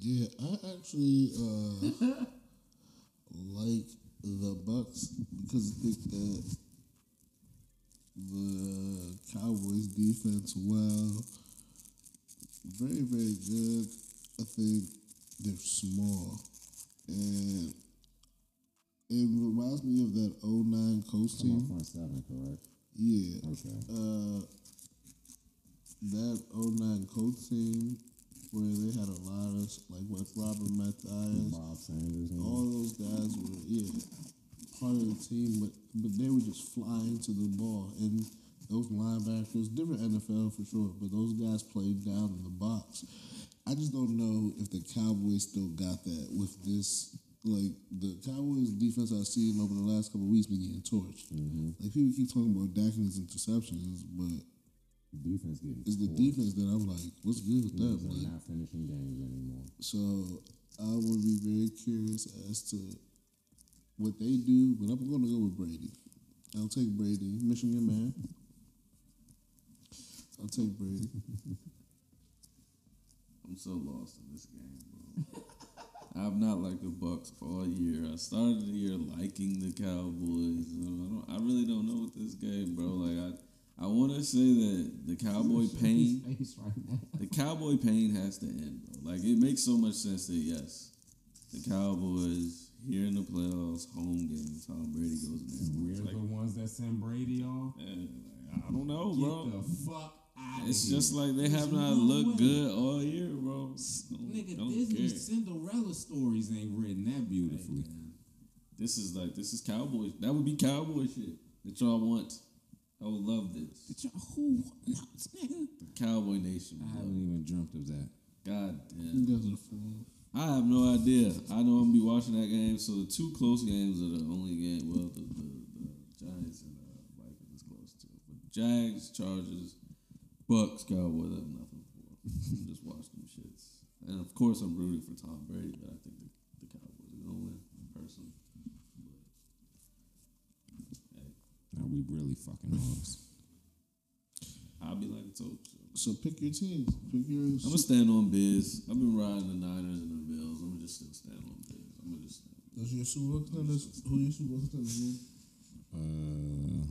Yeah, I actually uh, like the Bucks because I think that the Cowboys defense, well, very very good. I think they're small, and it reminds me of that 09 Colts team. seven, correct? Yeah, Okay. uh, that 09 Colts team where they had a lot of like with Robert Mathis, Bob Sanders. and- all those guys were yeah part of the team, but but they were just flying to the ball and those linebackers, different NFL for sure, but those guys played down in the box. I just don't know if the Cowboys still got that with this. Like the Cowboys defense I've seen over the last couple of weeks been getting torched. Mm-hmm. Like people keep talking about Dak and his interceptions, but defense getting it's the defense that I'm like, what's good with that? Like, not finishing games anymore. so I would be very curious as to what they do, but I'm going to go with Brady. I'll take Brady, Michigan man. I'll take Brady. I'm so lost in this game, bro. I've not liked the Bucks all year. I started the year liking the Cowboys. I, don't, I really don't know what this game, bro. Like I, I want to say that the Cowboy pain, right the Cowboy pain has to end, bro. Like it makes so much sense that yes, the Cowboys here in the playoffs, home game, Tom Brady goes in there. We're Like, the ones that send Brady off. like, I don't know, Get bro. the fuck out It's here. just like they have There's not no looked way. good all year, bro. Don't- Nigga, don't Disney care. Cinderella stories ain't written that beautifully. This is like this is cowboy. That would be cowboy shit that y'all want. I would love this. But y'all, who? No, nigga. Cowboy Nation. I haven't even dreamt of that. God You damn. guys are fools. I have no idea. I know I'm gonna be watching that game. So the two close games are the only game. Well, the the, the Giants and uh, Vikings is close too. But Jags, Chargers, Bucks, Cowboys. I have nothing for. I'm just watch them shits. And of course, I'm rooting for Tom Brady, but I think the, the Cowboys are gonna win personally. But, hey, Now we really fucking lost. I'll be like a toad. So. So pick your teams. Pick your. I'm gonna stand on Biz. I've been riding the Niners and the Bills. I'm gonna just still stand on Biz. I'm gonna just stand. Those your Super Bowl contenders. Who your Super Bowl contenders? man? Uh,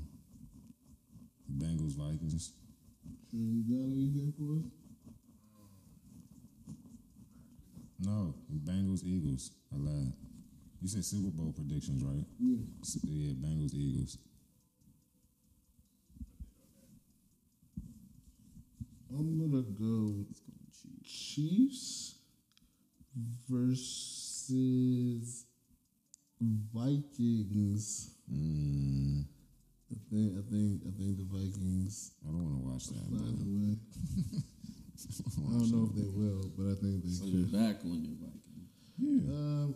Bengals, Vikings. You got anything for us? No, Bengals, Eagles. I lied. You said Super Bowl predictions, right? Yeah. S- Yeah, Bengals, Eagles. I'm gonna go Chiefs versus Vikings. Mm, I think I think I think the Vikings I don't want to watch that. fly But away. I don't know if they will, but I think they So you're back on your Viking. Um,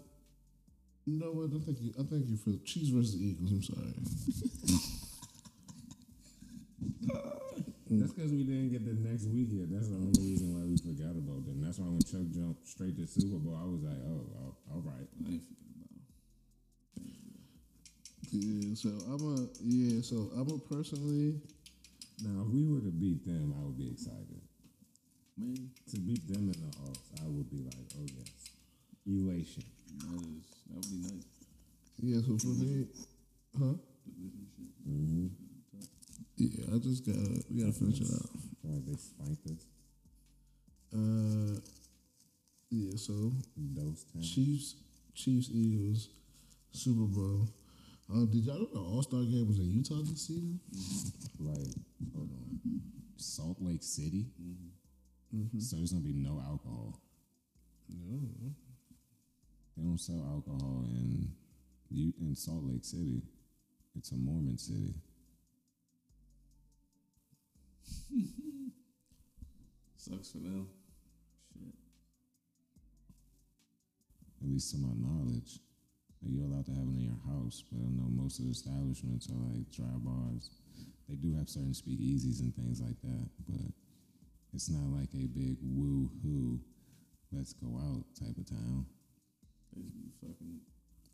you know what? I thank you. I thank you for the Chiefs versus Eagles. I'm sorry. That's because we didn't get the next week yet. That's the only reason why we forgot about them. That's why when Chuck jumped straight to Super Bowl, I was like, oh, oh all right. I ain't forget about him. Yeah. So I'm a yeah. So I'm a personally. Now, if we were to beat them, I would be excited. Man, To beat them in the offs, I would be like, oh yes, elation. that is that would be nice. Yeah. So for me, huh? Mm-hmm. Yeah. I just gotta we gotta finish it out. Feel they spanked us. Uh. Yeah. So Those. Chiefs, Chiefs, Eagles, Super Bowl. Uh, did y'all know the All Star game was in Utah this season? Like, hold on. Salt Lake City. So there's gonna be no alcohol. No. They don't sell alcohol in you in Salt Lake City. It's a Mormon city. Sucks for them. Shit. At least to my knowledge. You're allowed to have it in your house, but I know most of the establishments are like dry bars. They do have certain speakeasies and things like that, but it's not like a big woo hoo, let's go out type of town. They just be fucking,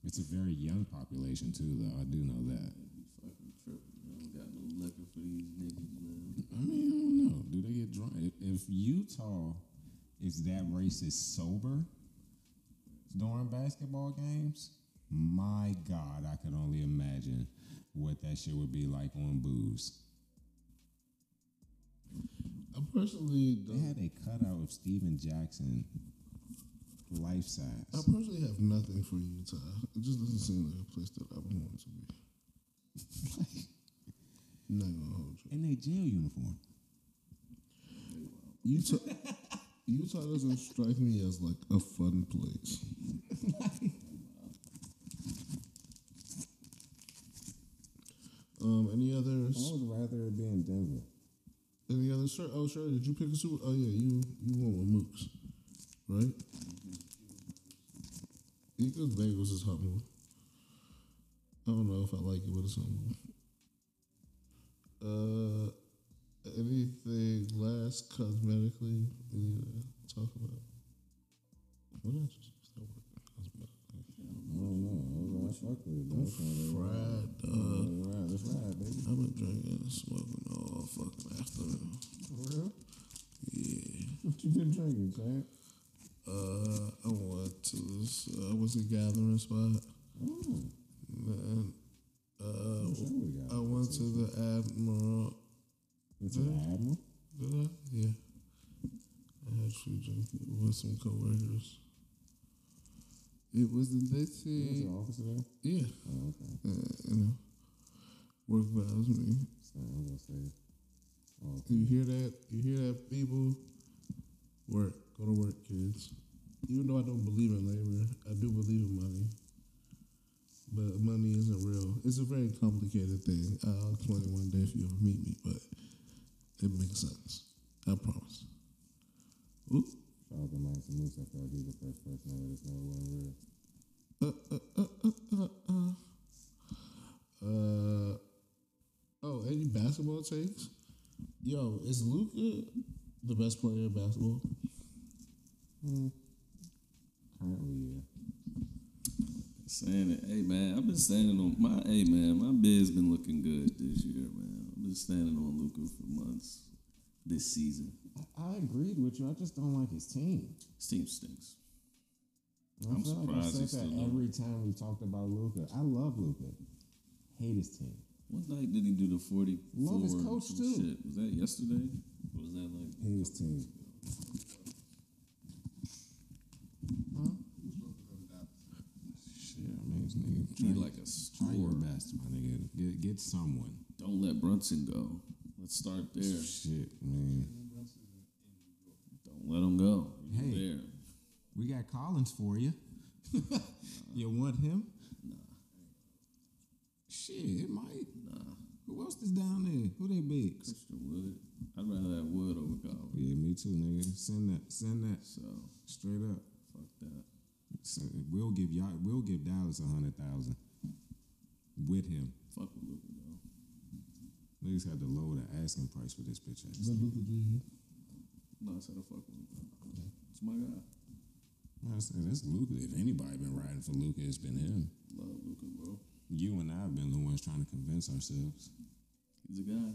It's a very young population too, though. I do know that. fucking tripping. They don't got no liquor for these niggas, man. I mean, I don't know. Do they get drunk? If, Utah is that racist sober during basketball games, my God, I could only imagine what that shit would be like on booze. I personally They don't. had a cutout of Steven Jackson, life size. I personally have nothing for Utah. It just doesn't seem like a place that I would want to be. Not gonna hold you. In their jail uniform. Utah, Utah doesn't strike me as like a fun place. um, any others? I would rather it be in Denver. Any other shirt? Oh, sure. Did you pick a super? Oh, yeah. You you went with Mooks, right? Eagles Bengals is hot move. I don't know if I like it, but it's humble. Uh, anything last cosmetically we need to talk about? What I start with? Cosmetically. I don't know. I, I fuck with it. kinda- Fried, dog. right, that's right, baby. I've been drinking and smoking all fucking afternoon. For real? Yeah. What you been drinking, champ? Uh, I went to this. Uh, was a gathering spot. Oh, Man, uh, sure we got I went to the Admiral. It's an Admiral? Did I? Yeah. I had to drink it with some coworkers. It was the You went to Dixie. the office today? Yeah. Oh, okay. Uh, you know, work vibes me. So I'm gonna say, oh, You hear that? You hear that, people? Work. Go to work, kids. Even though I don't believe in labor, I do believe in money. But money isn't real. It's a very complicated thing. Uh, I'll explain it one day if you ever meet me, but it makes sense. I promise. Oop. shout out to Mike Moose. I feel like he's the first person I let us know it wasn't real. Uh, uh, uh, oh, any basketball takes? Yo, is Luka the best player in basketball? Mm. Currently, yeah. Saying it, hey man, I've been standing on my, hey man, my bid's been looking good this year, man. I've been standing on Luka for months this season. I, I agreed with you. I just don't like his team. His team stinks. I I'm feel like I've surprised said that still every time we've talked about Luka. I love Luka. Hate his team. What night did he do the 44? Love his coach, too. Shit? Was that yesterday? Or was that like Hate his team. Shit, I this need like a Try your best, my nigga. Get, get someone. Don't let Brunson go. Let's start there. Shit, man. Don't let him go. He's Hey. there. We got Collins for you. you want him? Nah. Shit, it might. Nah, Who else is down there? Who they big? Christian Wood. I'd rather have Wood over Collins. Yeah, me too, nigga. Send that. Send that So straight up. Fuck that. So we'll give y'all. We'll give Dallas a hundred thousand with him. Fuck with Luka though. Niggas had to lower the asking price for this bitch ass. What Luka do you? No, I said I fuck with Luka. It's my guy. I said that's Luka. If anybody been riding for Luka, it's been him. Love Luka, bro. You and I have been the ones trying to convince ourselves. He's a guy.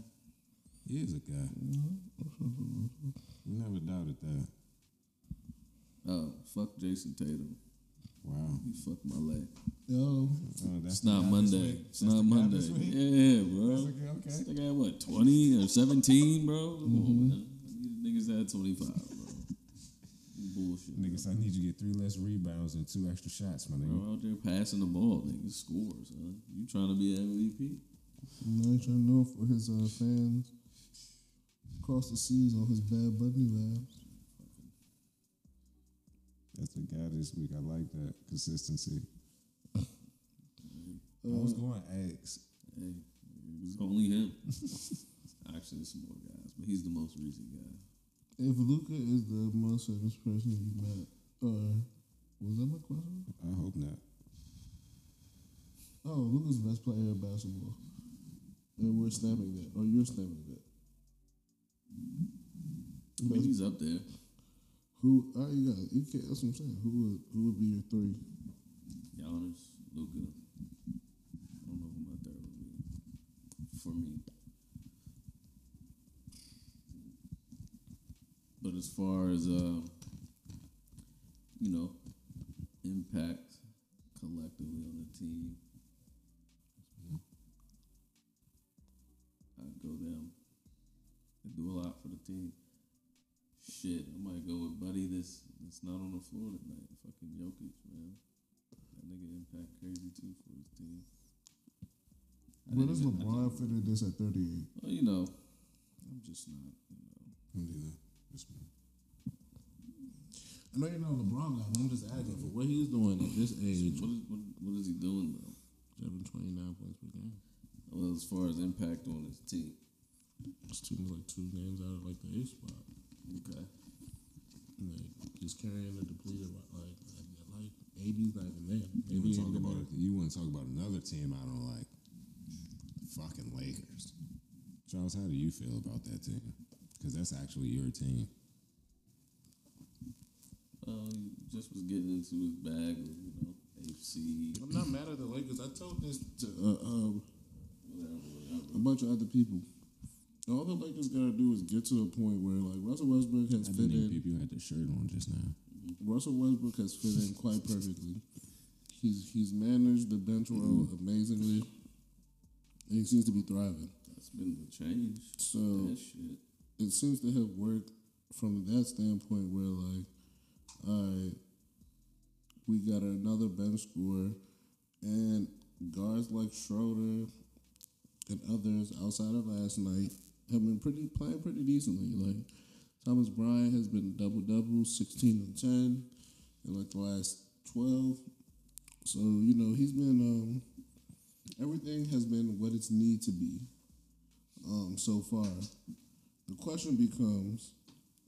He is a guy. We never doubted that. Oh, fuck Jayson Tatum. Wow. He fucked my leg. Yo, Oh, that's It's not guy Monday. It's That's not the Monday. Yeah, bro. That's okay, okay. This nigga had what, 20 or 17, bro? Come on, man. Niggas had 25, bro. Bullshit. Niggas, I need you to get three less rebounds and two extra shots, my nigga. Bro, out there passing the ball, niggas scores, huh? You trying to be MVP? now he's trying to know for his uh, fans across the seas on his Bad Bunny vibes. That's the guy this week. I like that consistency. Uh, I was going X. Hey, it was only him. Actually, there's some more guys, but he's the most recent guy. If Luka is the most famous person you met, or was that my question? I hope not. Oh, Luka's the best player in basketball, and we're stamping that, or you're stamping that. I mean, he's up there. Who? Oh, you got you can't. That's what I'm saying. Who would who would be your three? Giannis, Luka. I don't know who my third would be. For me. But as far as uh, you know, impact collectively on the team, I'd go them. They do a lot for the team. Shit, I might go with Buddy. This that's not on the floor tonight. Fucking Jokic, man. That nigga impact crazy too for his team. I Where does even- LeBron fit in this at 38? Well, you know, I'm just not. You know, Me neither. Just me. I know you know LeBron got one. I'm just asking for what he's doing at this age. what is what, what is he doing though? Seven twenty nine points per game. Well, as far as impact on his team, This team's like two games out of like the eighth spot. Okay. Like he's carrying a depleted like like AD's not even there. You Maybe wouldn't talk even about there. it. You wouldn't talk about another team I don't like. Fucking Lakers. Charles, how do you feel about that team? Because that's actually your team. Uh, just was getting into his bag of you know AFC, I'm not mad at the Lakers. I told this to uh, um, whatever, whatever. a bunch of other people. All the Lakers gotta do is get to a point where like Russell Westbrook has I fit didn't even in. peep you had the shirt on just now. Russell Westbrook has fit in quite perfectly. He's he's managed the bench role mm-hmm. amazingly, and he seems to be thriving. That's been the change. So shit. it seems to have worked from that standpoint where like, all right, we got another bench scorer, and guards like Schroeder and others outside of last night have been pretty playing pretty decently. Like Thomas Bryant has been double double, sixteen and ten, in like the last twelve. So you know he's been um, everything has been what it's need to be um, so far. The question becomes,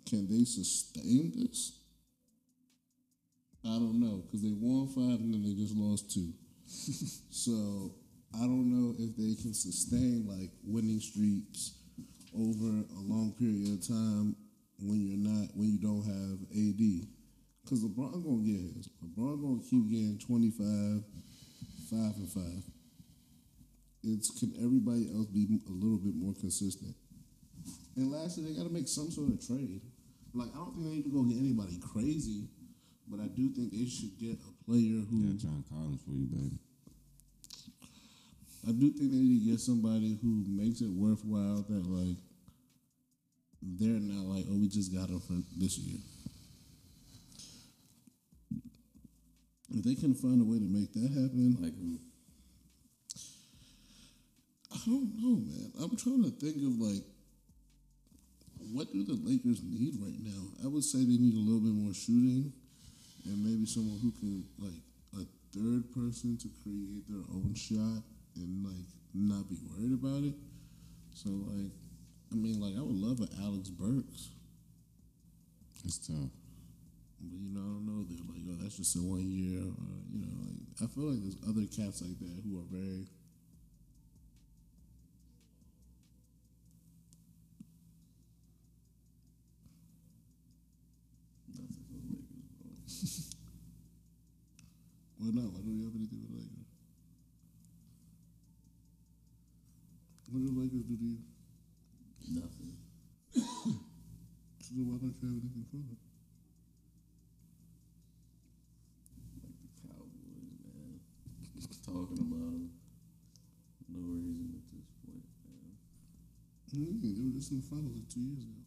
can they sustain this? I don't know because they won five and then they just lost two. so I don't know if they can sustain like winning streaks over a long period of time when you're not when you don't have AD. Because LeBron gonna get his. LeBron gonna keep getting 25, five and five. It's can everybody else be a little bit more consistent? And lastly, they got to make some sort of trade. Like I don't think they need to go get anybody crazy, but I do think they should get a player who Got John Collins for you, baby. I do think they need to get somebody who makes it worthwhile that like they're not like, oh, we just got them for this year. If they can find a way to make that happen, Like? Mm. I don't know, man. I'm trying to think of like what do the Lakers need right now? I would say they need a little bit more shooting and maybe someone who can like a third person to create their own shot and like not be worried about it. So like I mean like I would love an Alec Burks. It's tough. But you know, I don't know. They're like, oh, that's just a one year. Or, you know, like I feel like there's other cats like that who are very Nothing for the Lakers, bro. Well, no, why do we have anything with the What do the Lakers do to you? Nothing. So then why don't you have anything for them? Like the Cowboys, man. Talking about them. No reason at this point, man. Mm, they were just in the finals like two years ago.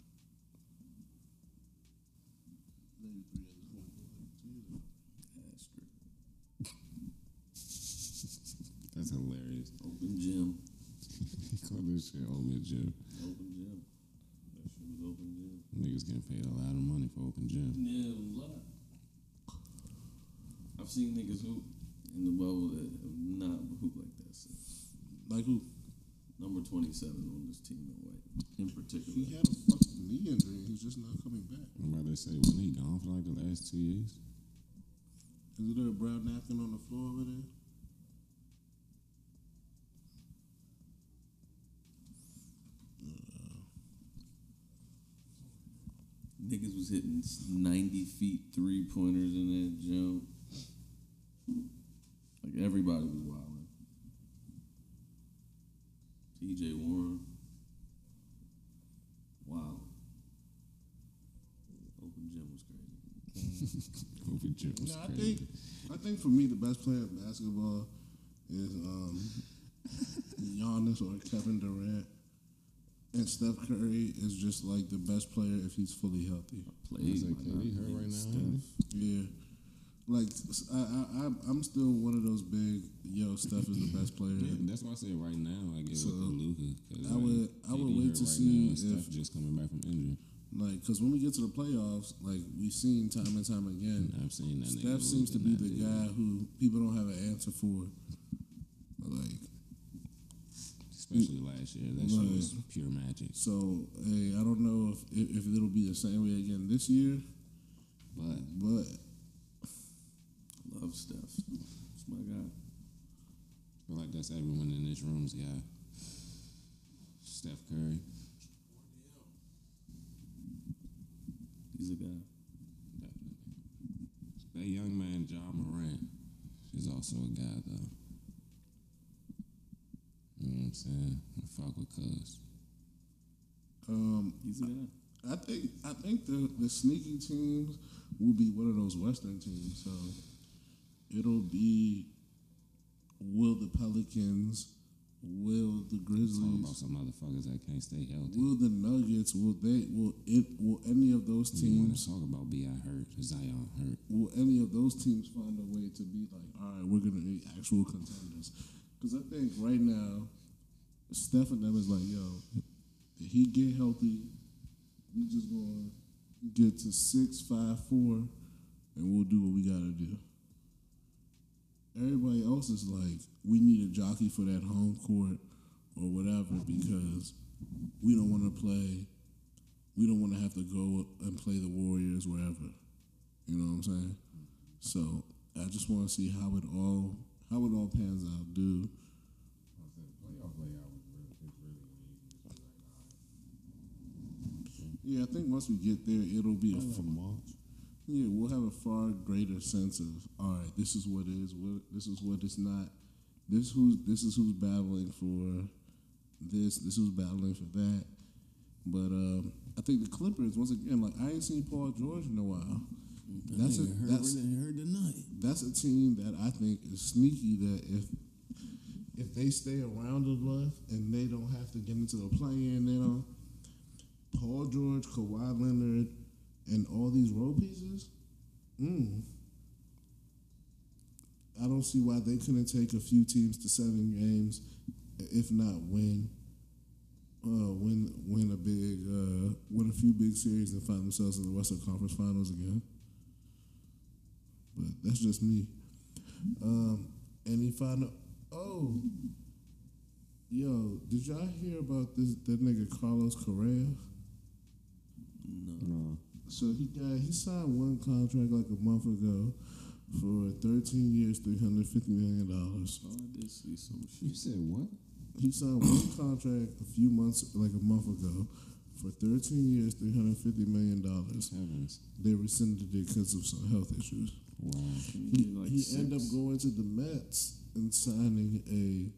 Maybe three at this point, but like two years ago. Asterisk. That's hilarious. Open gym. he called this shit open gym. Open gym. That shit was open gym. Niggas getting paid a lot of money for open gym. Yeah, it was a lot. I've seen niggas hoop in the bubble that have not hooped like that since. Like who? Number 27 on this team in white. in particular. He had a fucking knee injury. He's just not coming back. I'm about to say, wasn't he gone for like the last two years? Is there a brown napkin on the floor over there? Niggas was hitting 90 feet three pointers in that jump. Like everybody was wilding. TJ Warren. Wow. Open gym was crazy. Open gym was No, I think I think for me the best player of basketball is um, Giannis or Kevin Durant. And Steph Curry is just like the best player if he's fully healthy. I Played. say, KD hurt right now. ain't Yeah. Like I, I, I- I'm still one of those big. Yo, Steph is the best player. Yeah, that's why I say right now I give So, it to Luka. Cause I would- I would wait to see now, Steph if- just coming back from injury. Like, cause when we get to the playoffs, like we've seen time and time again, I've seen that. Steph seems to be the guy who people don't have an answer for. Like, Especially last year, that shit was pure magic. so hey, I don't know if if it'll be the same way again this year, But but Love Steph. That's my guy. I feel like that's everyone in this room's guy. Steph Curry. He's a guy. Definitely. That young man, Ja Morant, is also a guy, though. You know what I'm saying? I fuck with Cuz. um, He's a guy. I think I think the the sneaky teams will be one of those Western teams. So it'll be will the Pelicans, will the Talking about Grizzlies, some motherfuckers that can't stay healthy. will the Nuggets, will they, will it, will any of those We want teams to talk about B.I. hurt, Zion hurt. will any of those teams find a way to be like, all right, we're gonna be actual contenders? Because I think right now, Steph and them is like, yo, if he get healthy, we just gonna get to six, five, four, and we'll do what we gotta do. Everybody else is like, we need a jockey for that home court or whatever because we don't want to play. We don't want to have to go and play the Warriors wherever. You know what I'm saying? So I just want to see how it all how it all pans out, dude. Yeah, I think once we get there, it'll be a f- yeah. We'll have a far greater sense of all right. This is what it is. What this is what it's not. This who's this is who's battling for this. This who's battling for that. But um, I think the Clippers once again, like I ain't seen Paul George in a while. That's a that's heard tonight. that's a team that I think is sneaky. That if if they stay around the enough and they don't have to get into the play-in, they don't. Paul George, Kawhi Leonard, and all these role pieces. Mm, I don't see why they couldn't take a few teams to seven games, if not win. Uh, win win a big uh, win a few big series and find themselves in the Western Conference Finals again. But that's just me. Um, found out, oh, yo, did y'all hear about this that nigga Carlos Correa? No. So he got he signed one contract like a month ago for 13 years, 350 million dollars. Oh, I did see some You said what? He signed one contract a few months, like a month ago, for 13 years, 350 million dollars. Heavens. They rescinded it because of some health issues. Wow. He, Like he ended up going to the Mets and signing a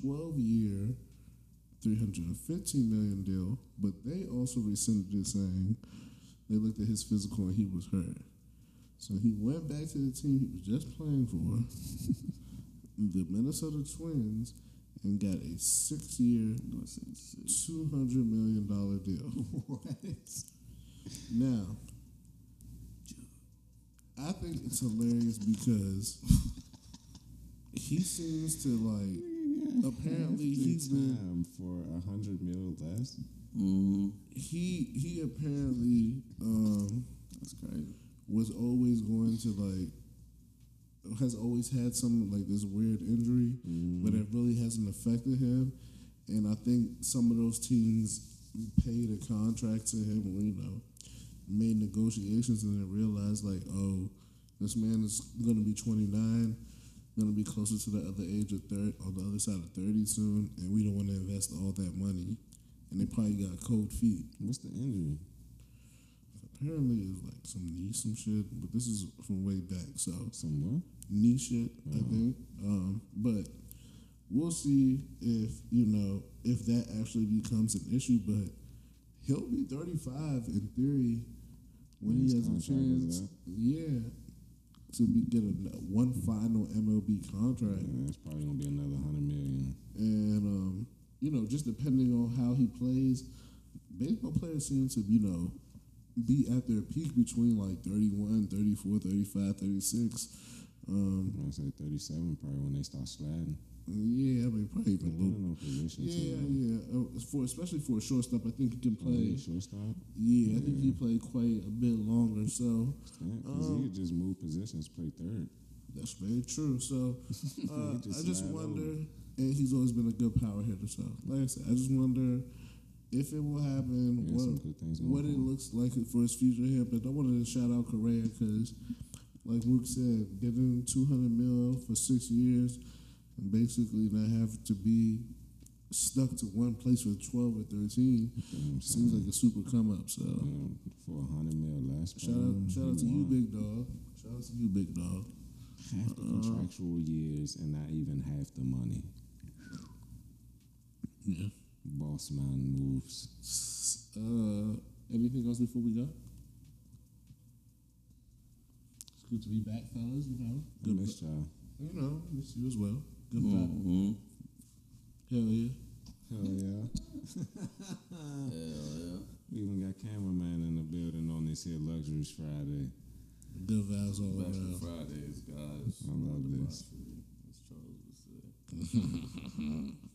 12 year, 315 million deal, but they also rescinded it saying they looked at his physical and he was hurt. So he went back to the team he was just playing for, the Minnesota Twins, and got a six year, $200 million deal. what? Now, I think it's hilarious because he seems to like. Apparently, he's been for a hundred mil less. Mm, he he apparently um, that's crazy. was always going to like has always had some like this weird injury, but it really hasn't affected him. and I think some of those teams paid a contract to him, or, you know, made negotiations and then realized like, oh, this man is going to be 29, going to be closer to the other age of 30, on the other side of 30 soon, and we don't want to invest all that money. And they probably got cold feet. What's the injury? Apparently, it's like some knee, some shit, but this is from way back. So, Some what? knee shit, I think. Um, but we'll see if you know if that actually becomes an issue. But he'll be 35 in theory when When he has a chance. Yeah, to be get a one final MLB contract, Yeah, it's probably gonna be another hundred million. and um, you know, just depending on how he plays, baseball players seem to you know be at their peak between like 31, 34, 35, 36. Um, gonna say thirty-seven probably when they start sliding. Yeah, I mean, probably even a little. Yeah, yeah. Uh, for especially for a shortstop, I think he can Oh, yeah, play. shortstop. Yeah, I think he played quite a bit longer. So Yeah, 'cause Um, he could just move positions, play third. that's very true. So uh, just I just wonder, and he's always been a good power hitter. So like I said, I just wonder if it will happen. Yeah, what good things going what it looks like for his future here. But I wanted to shout out Correa because, like Luke said, getting two hundred mil for six years and basically not have to be stuck to one place for twelve or thirteen You know what I'm seems saying? like a super come up. So Um, for a hundred mil last shout out, shout out to you, big dog. Shout out to you, big dog. Half the contractual years and not even half the money. Yeah. Boss man moves. Uh, anything else before we go? It's good to be back, fellas. You know, I missed y'all. you know, miss you as well. Good. Mm-hmm. Hell yeah. Hell yeah. Hell yeah. We even got cameraman in the building on this here Luxuries Friday. Good vibes all Back around. to Fridays, guys. I love this. As Charles would say.